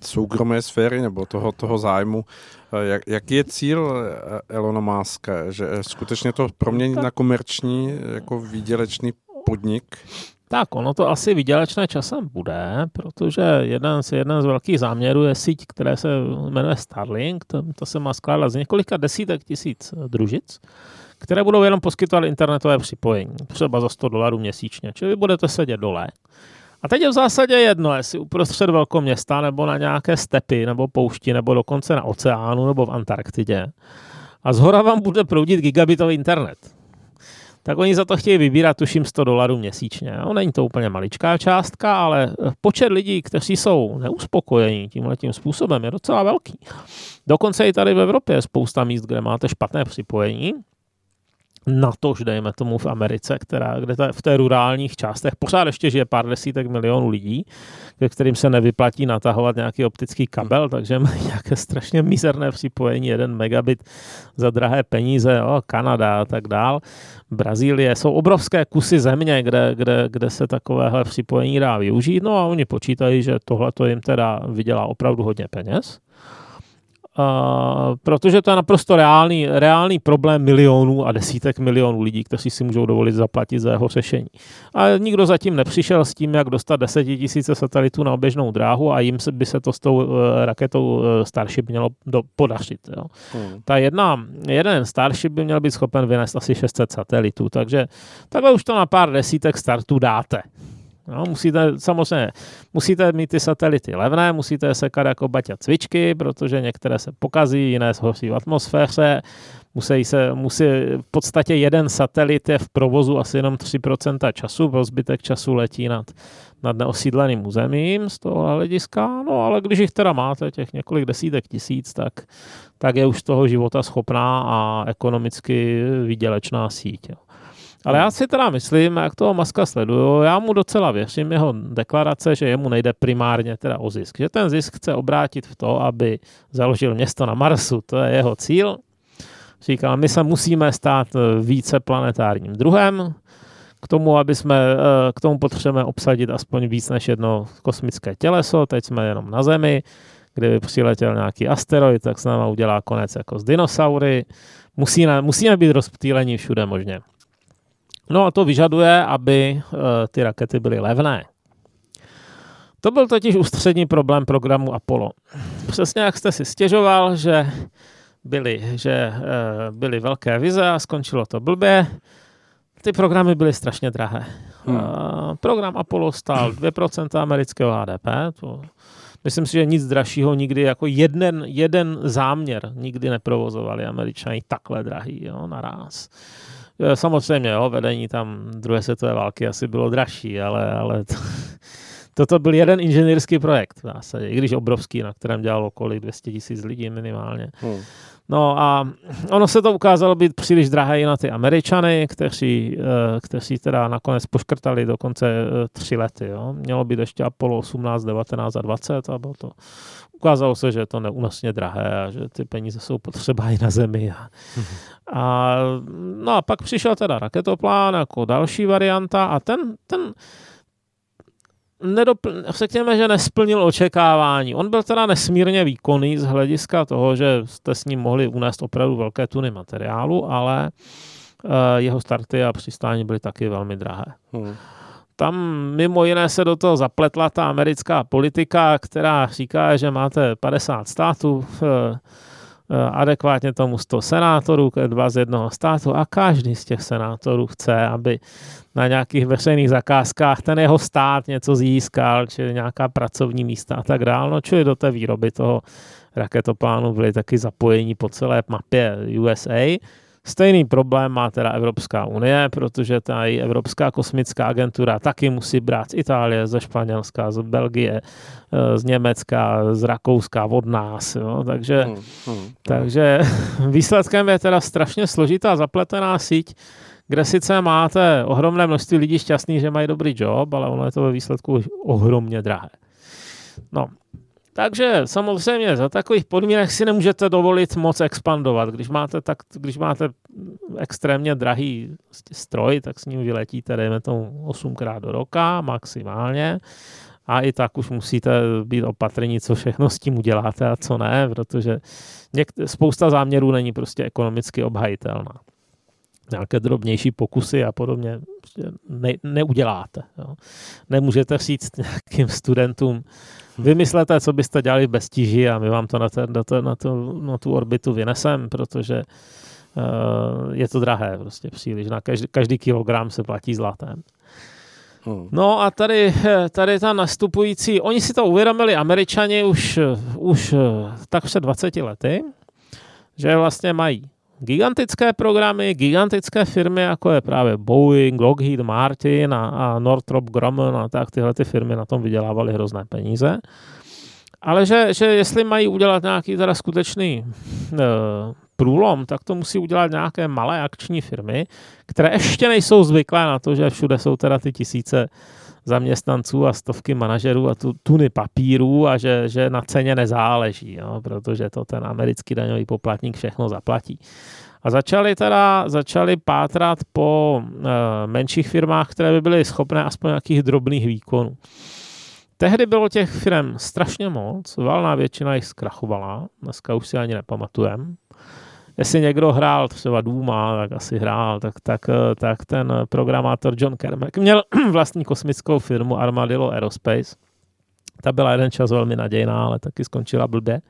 soukromé sféry nebo toho, toho zájmu. Eh, jak, jaký je cíl eh, Elona Muska? Že skutečně to proměnit na komerční, jako výdělečný podnik? Tak, ono to asi vydělečné časem bude, protože jeden z, jeden z velkých záměrů je síť, která se jmenuje Starlink. To, to se má skládat z několika desítek tisíc družic, které budou jenom poskytovat internetové připojení, třeba za 100 dolarů měsíčně. Čili budete sedět dole a teď je v zásadě jedno, jestli uprostřed velkoměsta, nebo na nějaké stepy, nebo poušti, nebo dokonce na oceánu, nebo v Antarktidě. A zhora vám bude proudit gigabitový internet. Tak oni za to chtějí vybírat, tuším, 100 dolarů měsíčně. No, není to úplně maličká částka, ale počet lidí, kteří jsou neuspokojení tímhle tím způsobem, je docela velký. Dokonce i tady v Evropě je spousta míst, kde máte špatné připojení, na že dejme tomu v Americe, která, kde ta, v té rurálních částech pořád ještě žije pár desítek milionů lidí, ke kterým se nevyplatí natahovat nějaký optický kabel, hmm. takže mají nějaké strašně mizerné připojení, jeden megabit za drahé peníze, o, Kanada a tak dál. Brazílie, jsou obrovské kusy země, kde, kde, kde se takovéhle připojení dá využít, no a oni počítají, že tohle to jim teda vydělá opravdu hodně peněz. Uh, protože to je naprosto reálný, reálný problém milionů a desítek milionů lidí, kteří si můžou dovolit zaplatit za jeho řešení. A nikdo zatím nepřišel s tím, jak dostat desetitisíce satelitů na oběžnou dráhu a jim by se to s tou uh, raketou uh, Starship mělo do, podařit. Jo. Hmm. Ta jedna, jeden Starship by měl být schopen vynést asi 600 satelitů, takže takhle už to na pár desítek startů dáte. No, musíte, samozřejmě, musíte mít ty satelity levné, musíte je sekat jako baťa cvičky, protože některé se pokazí, jiné zhoří v atmosféře, musí se, musí, v podstatě jeden satelit je v provozu asi jenom 3% času, pro zbytek času letí nad, nad neosídleným územím z toho hlediska, no ale když jich teda máte těch několik desítek tisíc, tak, tak je už toho života schopná a ekonomicky výdělečná síť. Jo. Ale já si teda myslím, jak toho Maska sleduju, já mu docela věřím jeho deklarace, že jemu nejde primárně teda o zisk. Že ten zisk chce obrátit v to, aby založil město na Marsu. To je jeho cíl. Říkal, my se musíme stát více planetárním druhem. K tomu, aby jsme, eh, k tomu potřebujeme obsadit aspoň víc než jedno kosmické těleso. Teď jsme jenom na Zemi. Kdyby přiletěl nějaký asteroid, tak se nám udělá konec jako z dinosaury. Musíme, musíme být rozptýleni všude možně. No a to vyžaduje, aby uh, ty rakety byly levné. To byl totiž ústřední problém programu Apollo. Přesně jak jste si stěžoval, že byly, že, uh, byly velké vize a skončilo to blbě, ty programy byly strašně drahé. Hmm. Uh, program Apollo stál 2% amerického HDP, to myslím si, že nic dražšího nikdy, jako jeden, jeden záměr nikdy neprovozovali američani takhle drahý, jo, naraz. Samozřejmě, jo, vedení tam druhé světové války asi bylo dražší, ale, ale to, toto byl jeden inženýrský projekt v zásadě, i když obrovský, na kterém dělalo kolik 200 tisíc lidí minimálně. Hmm. No a ono se to ukázalo být příliš drahé i na ty Američany, kteří, eh, kteří teda nakonec poškrtali dokonce eh, tři lety. Jo. Mělo být ještě Apollo 18, 19 a 20 a bylo to ukázalo se, že je to neúnosně drahé a že ty peníze jsou potřeba i na zemi. A, a, no a pak přišel teda raketoplán jako další varianta a ten, ten nedopl, řekněme, že nesplnil očekávání. On byl teda nesmírně výkonný z hlediska toho, že jste s ním mohli unést opravdu velké tuny materiálu, ale uh, jeho starty a přistání byly taky velmi drahé. Hmm. Tam mimo jiné se do toho zapletla ta americká politika, která říká, že máte 50 států, uh, adekvátně tomu 100 senátorů, dva z jednoho státu a každý z těch senátorů chce, aby na nějakých veřejných zakázkách ten jeho stát něco získal, či nějaká pracovní místa a tak dále. No, čili do té výroby toho raketoplánu byly taky zapojení po celé mapě USA. Stejný problém má teda Evropská unie, protože ta Evropská kosmická agentura taky musí brát z Itálie, ze Španělska, z Belgie, eh, z Německa, z Rakouska, od nás. Jo? Takže, hmm, hmm, takže výsledkem je teda strašně složitá zapletená síť, kde sice máte ohromné množství lidí šťastných, že mají dobrý job, ale ono je to ve výsledku ohromně drahé. No, takže samozřejmě za takových podmínek si nemůžete dovolit moc expandovat. Když máte, tak, když máte extrémně drahý stroj, tak s ním vyletíte, dejme tomu 8 krát do roka maximálně. A i tak už musíte být opatrní, co všechno s tím uděláte a co ne, protože něk- spousta záměrů není prostě ekonomicky obhajitelná nějaké drobnější pokusy a podobně prostě ne, neuděláte. Jo. Nemůžete říct nějakým studentům, vymyslete, co byste dělali bez tíži a my vám to na, ten, na, to, na, to, na tu orbitu vynesem, protože uh, je to drahé prostě příliš. Na každý, každý kilogram se platí zlatem. Hmm. No a tady, tady ta nastupující, oni si to uvědomili, američani už, už tak před 20 lety, že vlastně mají gigantické programy, gigantické firmy, jako je právě Boeing, Lockheed Martin a, a Northrop Grumman a tak tyhle ty firmy na tom vydělávaly hrozné peníze. Ale že, že jestli mají udělat nějaký teda skutečný e, průlom, tak to musí udělat nějaké malé akční firmy, které ještě nejsou zvyklé na to, že všude jsou teda ty tisíce zaměstnanců a stovky manažerů a tu, tuny papírů a že, že na ceně nezáleží, jo, protože to ten americký daňový poplatník všechno zaplatí. A začali teda začali pátrat po e, menších firmách, které by byly schopné aspoň nějakých drobných výkonů. Tehdy bylo těch firm strašně moc, valná většina jich zkrachovala, dneska už si ani nepamatujem jestli někdo hrál třeba Duma, tak asi hrál, tak, tak, tak ten programátor John Kermack měl vlastní kosmickou firmu Armadillo Aerospace. Ta byla jeden čas velmi nadějná, ale taky skončila blbě.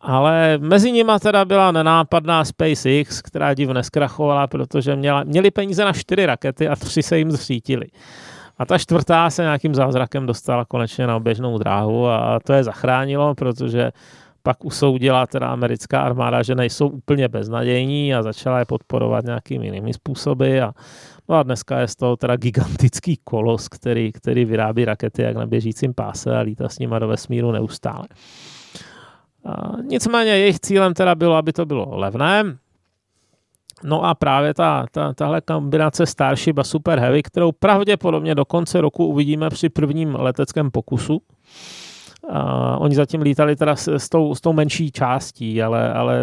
Ale mezi nimi teda byla nenápadná SpaceX, která div neskrachovala, protože měla, měli peníze na čtyři rakety a tři se jim zřítily. A ta čtvrtá se nějakým zázrakem dostala konečně na oběžnou dráhu a to je zachránilo, protože pak usoudila teda americká armáda, že nejsou úplně beznadějní a začala je podporovat nějakými jinými způsoby a, no a dneska je z toho teda gigantický kolos, který, který vyrábí rakety jak na běžícím páse a lítá s nimi do vesmíru neustále. A nicméně jejich cílem teda bylo, aby to bylo levné, No a právě ta, ta, tahle kombinace Starship a Super Heavy, kterou pravděpodobně do konce roku uvidíme při prvním leteckém pokusu, Uh, oni zatím lítali teda s, s, tou, s tou menší částí, ale, ale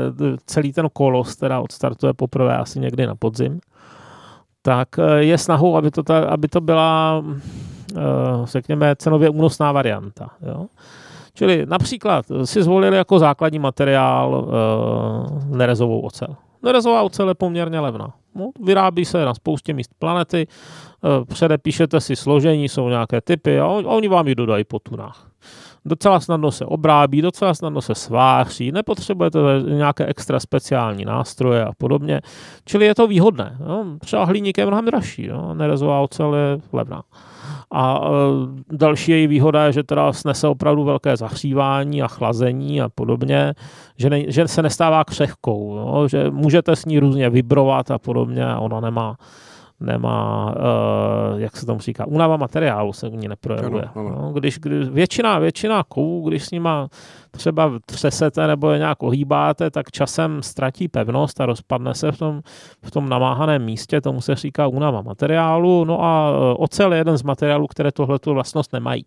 celý ten kolos teda odstartuje poprvé asi někdy na podzim. Tak e, je snahou, aby to, ta, aby to byla, uh, řekněme, cenově únosná varianta. Jo? Čili například si zvolili jako základní materiál uh, nerezovou ocel. Nerezová ocel je poměrně levná. No, vyrábí se na spoustě míst planety, předepíšete si složení, jsou nějaké typy a oni vám ji dodají po tunách docela snadno se obrábí, docela snadno se sváří, nepotřebujete nějaké extra speciální nástroje a podobně, čili je to výhodné. Jo. Třeba hliník je mnohem dražší, jo. nerezová ocel je levná. A e, další její výhoda je, že teda snese opravdu velké zahřívání a chlazení a podobně, že, ne, že se nestává křehkou, jo? že můžete s ní různě vibrovat a podobně ona nemá nemá, uh, jak se tomu říká, únava materiálu se u ní neprojevuje. Ano, ano. No, když, když většina, většina kovů, když s nima třeba třesete nebo je nějak ohýbáte, tak časem ztratí pevnost a rozpadne se v tom, v tom namáhaném místě, tomu se říká únava materiálu. No a eh, ocel je jeden z materiálů, které tohle vlastnost nemají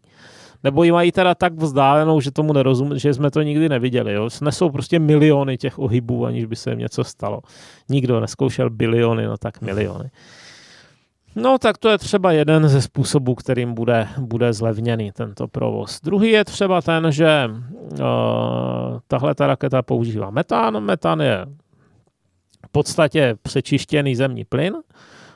nebo ji mají teda tak vzdálenou, že tomu nerozumí, že jsme to nikdy neviděli. Jo. Nesou prostě miliony těch ohybů, aniž by se jim něco stalo. Nikdo neskoušel biliony, no tak miliony. No tak to je třeba jeden ze způsobů, kterým bude, bude zlevněný tento provoz. Druhý je třeba ten, že uh, tahle ta raketa používá metan. Metan je v podstatě přečištěný zemní plyn,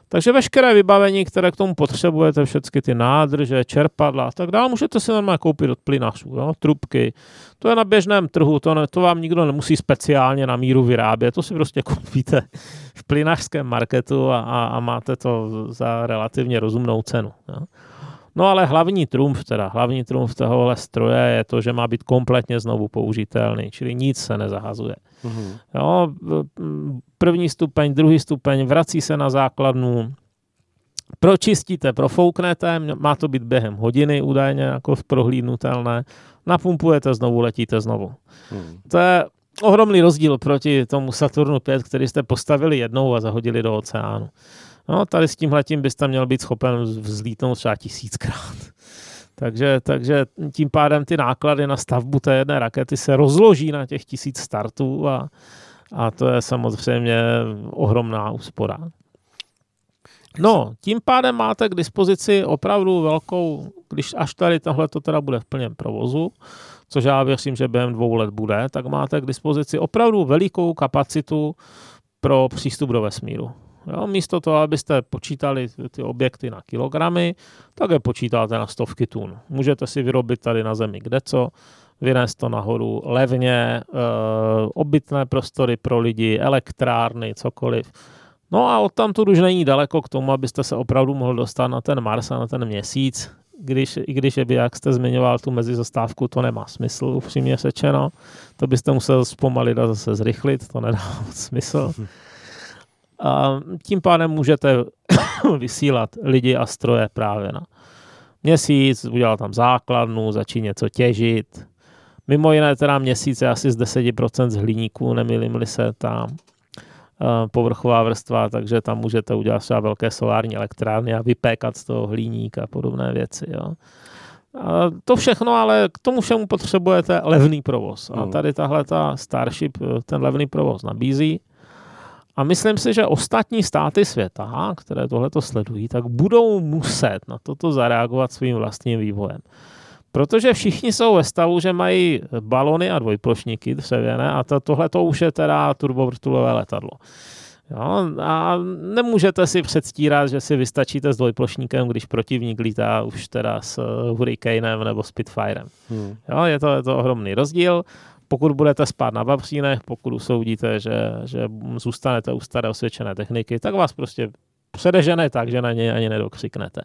takže veškeré vybavení, které k tomu potřebujete, všechny ty nádrže, čerpadla a tak dále, můžete si normálně koupit od plynařů, jo? trubky. To je na běžném trhu, to, ne, to vám nikdo nemusí speciálně na míru vyrábět, to si prostě koupíte v plynařském marketu a, a, a máte to za relativně rozumnou cenu. Jo? No ale hlavní trumf, teda hlavní trumf tohohle stroje je to, že má být kompletně znovu použitelný, čili nic se nezahazuje. Mm-hmm. Jo, první stupeň, druhý stupeň, vrací se na základnu, pročistíte, profouknete, má to být během hodiny údajně jako prohlídnutelné, napumpujete znovu, letíte znovu. Hmm. To je ohromný rozdíl proti tomu Saturnu 5, který jste postavili jednou a zahodili do oceánu. No, tady s tímhletím byste měl být schopen vzlítnout třeba tisíckrát. Takže, takže tím pádem ty náklady na stavbu té jedné rakety se rozloží na těch tisíc startů a, a to je samozřejmě ohromná úspora. No, tím pádem máte k dispozici opravdu velkou, když až tady tohle to teda bude v plném provozu, což já věřím, že během dvou let bude, tak máte k dispozici opravdu velikou kapacitu pro přístup do vesmíru. Jo, místo toho, abyste počítali ty objekty na kilogramy, tak je počítáte na stovky tun. Můžete si vyrobit tady na Zemi kde co, vynést to nahoru levně, e, obytné prostory pro lidi, elektrárny, cokoliv. No a odtamtud už není daleko k tomu, abyste se opravdu mohl dostat na ten Mars a na ten měsíc, když, i když je by, jak jste zmiňoval tu mezizastávku, to nemá smysl, upřímně řečeno. To byste musel zpomalit a zase zrychlit, to nedá smysl. A tím pádem můžete vysílat lidi a stroje právě na měsíc, udělat tam základnu, začít něco těžit. Mimo jiné teda měsíc je asi z 10% z hliníků, nemilím se tam povrchová vrstva, takže tam můžete udělat třeba velké solární elektrárny a vypékat z toho hliník a podobné věci. Jo. A to všechno, ale k tomu všemu potřebujete levný provoz. A hmm. tady tahle ta Starship ten levný provoz nabízí. A myslím si, že ostatní státy světa, které tohleto sledují, tak budou muset na toto zareagovat svým vlastním vývojem. Protože všichni jsou ve stavu, že mají balony a dvojplošníky dřevěné a to, tohle to už je teda turbovrtulové letadlo. Jo, a nemůžete si předstírat, že si vystačíte s dvojplošníkem, když protivník lítá už teda s Hurricanem nebo Spitfirem. Hmm. Jo, je, to, je to ohromný rozdíl pokud budete spát na vavřínech, pokud usoudíte, že, že zůstanete u staré osvědčené techniky, tak vás prostě předežené tak, že na něj ani nedokřiknete.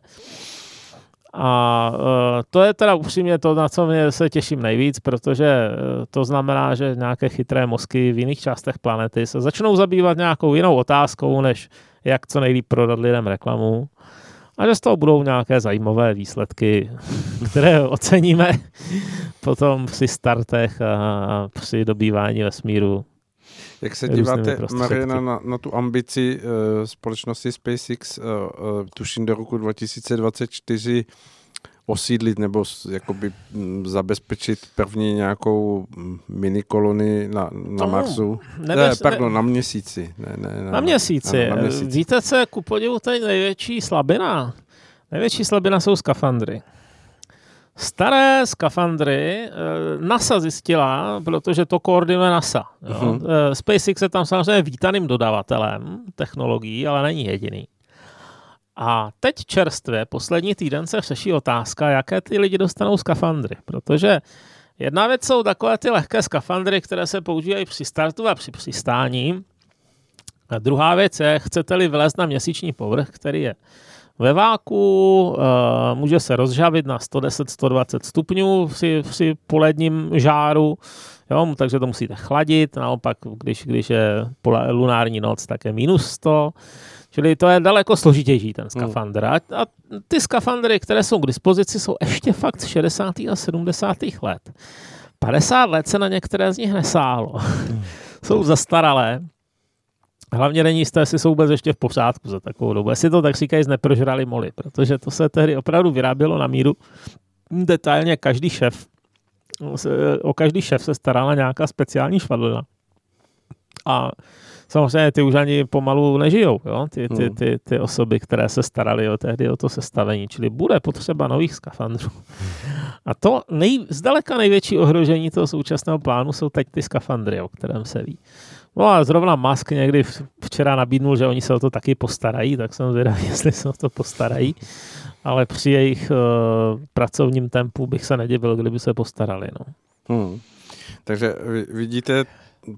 A e, to je teda upřímně to, na co mě se těším nejvíc, protože e, to znamená, že nějaké chytré mozky v jiných částech planety se začnou zabývat nějakou jinou otázkou, než jak co nejlíp prodat lidem reklamu a že z toho budou nějaké zajímavé výsledky, které oceníme potom při startech a při dobývání vesmíru. Jak se díváte, Mariana, na, na tu ambici uh, společnosti SpaceX, uh, uh, tuším do roku 2024, osídlit nebo jakoby mm, zabezpečit první nějakou mm, mini kolony na, na Marsu. Nebez, ne, pardon, na měsíci. Ne, ne, na, na měsíci. Na, na měsíci. Víte, co je ku podivu tady největší slabina? Největší slabina jsou skafandry. Staré skafandry eh, NASA zjistila, protože to koordinuje NASA. Jo. Uh-huh. SpaceX je tam samozřejmě vítaným dodavatelem technologií, ale není jediný. A teď čerstvě, poslední týden se řeší otázka, jaké ty lidi dostanou skafandry, protože jedna věc jsou takové ty lehké skafandry, které se používají při startu a při přistání. A druhá věc je, chcete-li vlézt na měsíční povrch, který je ve váku, uh, může se rozžavit na 110-120 stupňů při, při poledním žáru, jo, takže to musíte chladit, naopak, když, když je lunární noc, tak je minus 100, čili to je daleko složitější ten hmm. skafandr. A, a ty skafandry, které jsou k dispozici, jsou ještě fakt z 60. a 70. let. 50 let se na některé z nich nesálo. Hmm. jsou zastaralé, Hlavně není jisté, jestli jsou vůbec ještě v pořádku za takovou dobu. Jestli to tak říkají, neprožrali moly, protože to se tehdy opravdu vyrábělo na míru. Detailně každý šef, o každý šef se starala nějaká speciální švadlina. A samozřejmě ty už ani pomalu nežijou, jo? Ty, ty, hmm. ty, ty osoby, které se staraly o tehdy o to sestavení. Čili bude potřeba nových skafandrů. A to nej, zdaleka největší ohrožení toho současného plánu jsou teď ty skafandry, o kterém se ví. No a zrovna Musk někdy včera nabídnul, že oni se o to taky postarají, tak jsem zvědavý, jestli se o to postarají. Ale při jejich uh, pracovním tempu bych se nedivil, kdyby se postarali. No. Hmm. Takže vidíte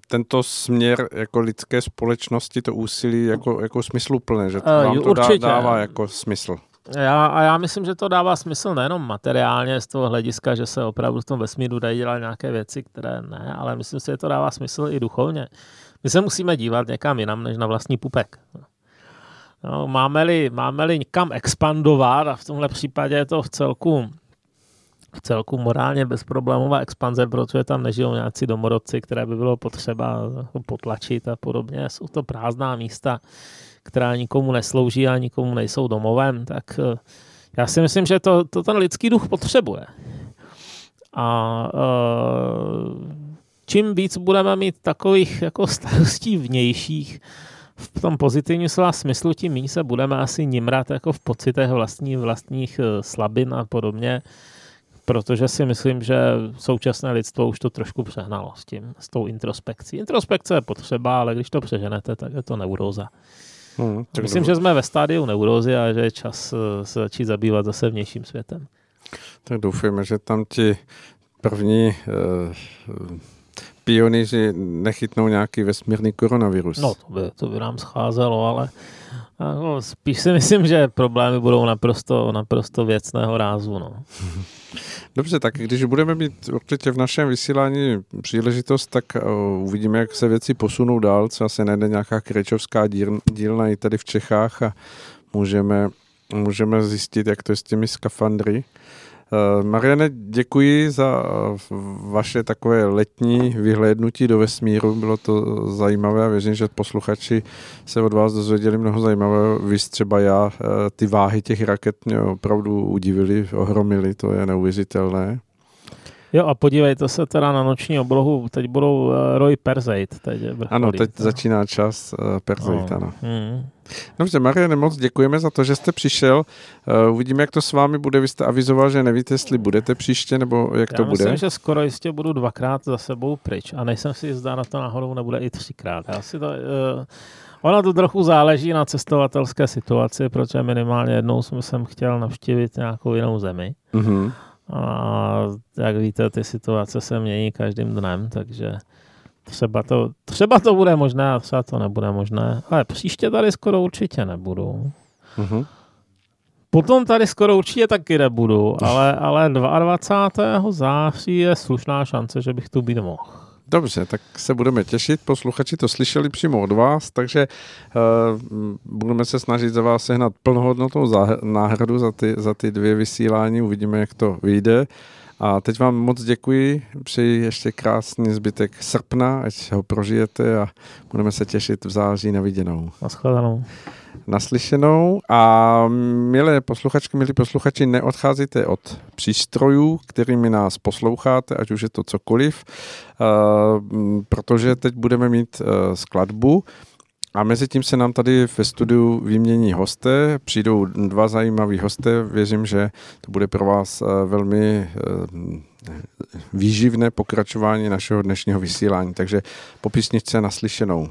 tento směr jako lidské společnosti, to úsilí jako, jako smysluplné, že to uh, vám to určitě. dává jako smysl. Já, a já myslím, že to dává smysl nejenom materiálně z toho hlediska, že se opravdu v tom vesmíru dají dělat nějaké věci, které ne, ale myslím si, že to dává smysl i duchovně. My se musíme dívat někam jinam, než na vlastní pupek. No, máme-li, máme-li někam expandovat, a v tomhle případě je to v celku, v celku morálně bezproblémová expanze, protože tam nežijou nějací domorodci, které by bylo potřeba potlačit a podobně. Jsou to prázdná místa, která nikomu neslouží a nikomu nejsou domovem, tak eh, já si myslím, že to, to ten lidský duch potřebuje. A uh, čím víc budeme mít takových jako starostí vnějších, v tom pozitivním slova smyslu, tím méně se budeme asi nimrat jako v pocitech vlastní, vlastních eh, slabin a podobně, protože si myslím, že současné lidstvo už to trošku přehnalo s tím, s tou introspekcí. Introspekce je potřeba, ale když to přeženete, tak je to neuróza. Hmm, myslím, že jsme ve stádiu neurózy a že je čas eh, se začít zabývat zase vnějším světem. Tak doufujeme, že tam ti první uh, pionýři nechytnou nějaký vesmírný koronavirus. No, to by, to by nám scházelo, ale no, spíš si myslím, že problémy budou naprosto, naprosto věcného rázu. No. Dobře, tak když budeme mít určitě v našem vysílání příležitost, tak uh, uvidíme, jak se věci posunou dál, co se najde nějaká krečovská díl, dílna i tady v Čechách a můžeme, můžeme zjistit, jak to je s těmi skafandry. Eh, Mariane, děkuji za eh, vaše takové letní vyhlédnutí do vesmíru. Bylo to zajímavé a věřím, že posluchači se od vás dozvěděli mnoho zajímavého. Vy třeba já, eh, ty váhy těch raket mě opravdu udivily, ohromily, to je neuvěřitelné. Jo a podívejte se teda na noční oblohu, teď budou Roy Perzeit. Teď ano, teď no. začíná čas uh, Perzeit, no. ano. Hmm. Dobře, Mariane, moc děkujeme za to, že jste přišel. Uh, uvidíme, jak to s vámi bude. Vy jste avizoval, že nevíte, jestli budete příště, nebo jak Já to myslím, bude. že skoro jistě budu dvakrát za sebou pryč a nejsem si jistá na to náhodou nebude i třikrát. Já si to... Uh, Ono to trochu záleží na cestovatelské situaci, protože minimálně jednou jsem chtěl navštívit nějakou jinou zemi. Mm-hmm. A jak víte, ty situace se mění každým dnem, takže třeba to, třeba to bude možné a třeba to nebude možné. Ale příště tady skoro určitě nebudu. Uh-huh. Potom tady skoro určitě taky nebudu, ale, ale 22. září je slušná šance, že bych tu být mohl. Dobře, tak se budeme těšit. Posluchači to slyšeli přímo od vás, takže uh, budeme se snažit za vás sehnat plnohodnotnou náhradu za ty, za ty dvě vysílání. Uvidíme, jak to vyjde. A teď vám moc děkuji, přeji ještě krásný zbytek srpna, ať ho prožijete a budeme se těšit v září na viděnou. Naschledanou. Naslyšenou a milé posluchačky, milí posluchači, neodcházíte od přístrojů, kterými nás posloucháte, ať už je to cokoliv, uh, protože teď budeme mít uh, skladbu, a mezi tím se nám tady ve studiu vymění hosté, přijdou dva zajímaví hosté, věřím, že to bude pro vás eh, velmi eh, výživné pokračování našeho dnešního vysílání. Takže po písničce naslyšenou.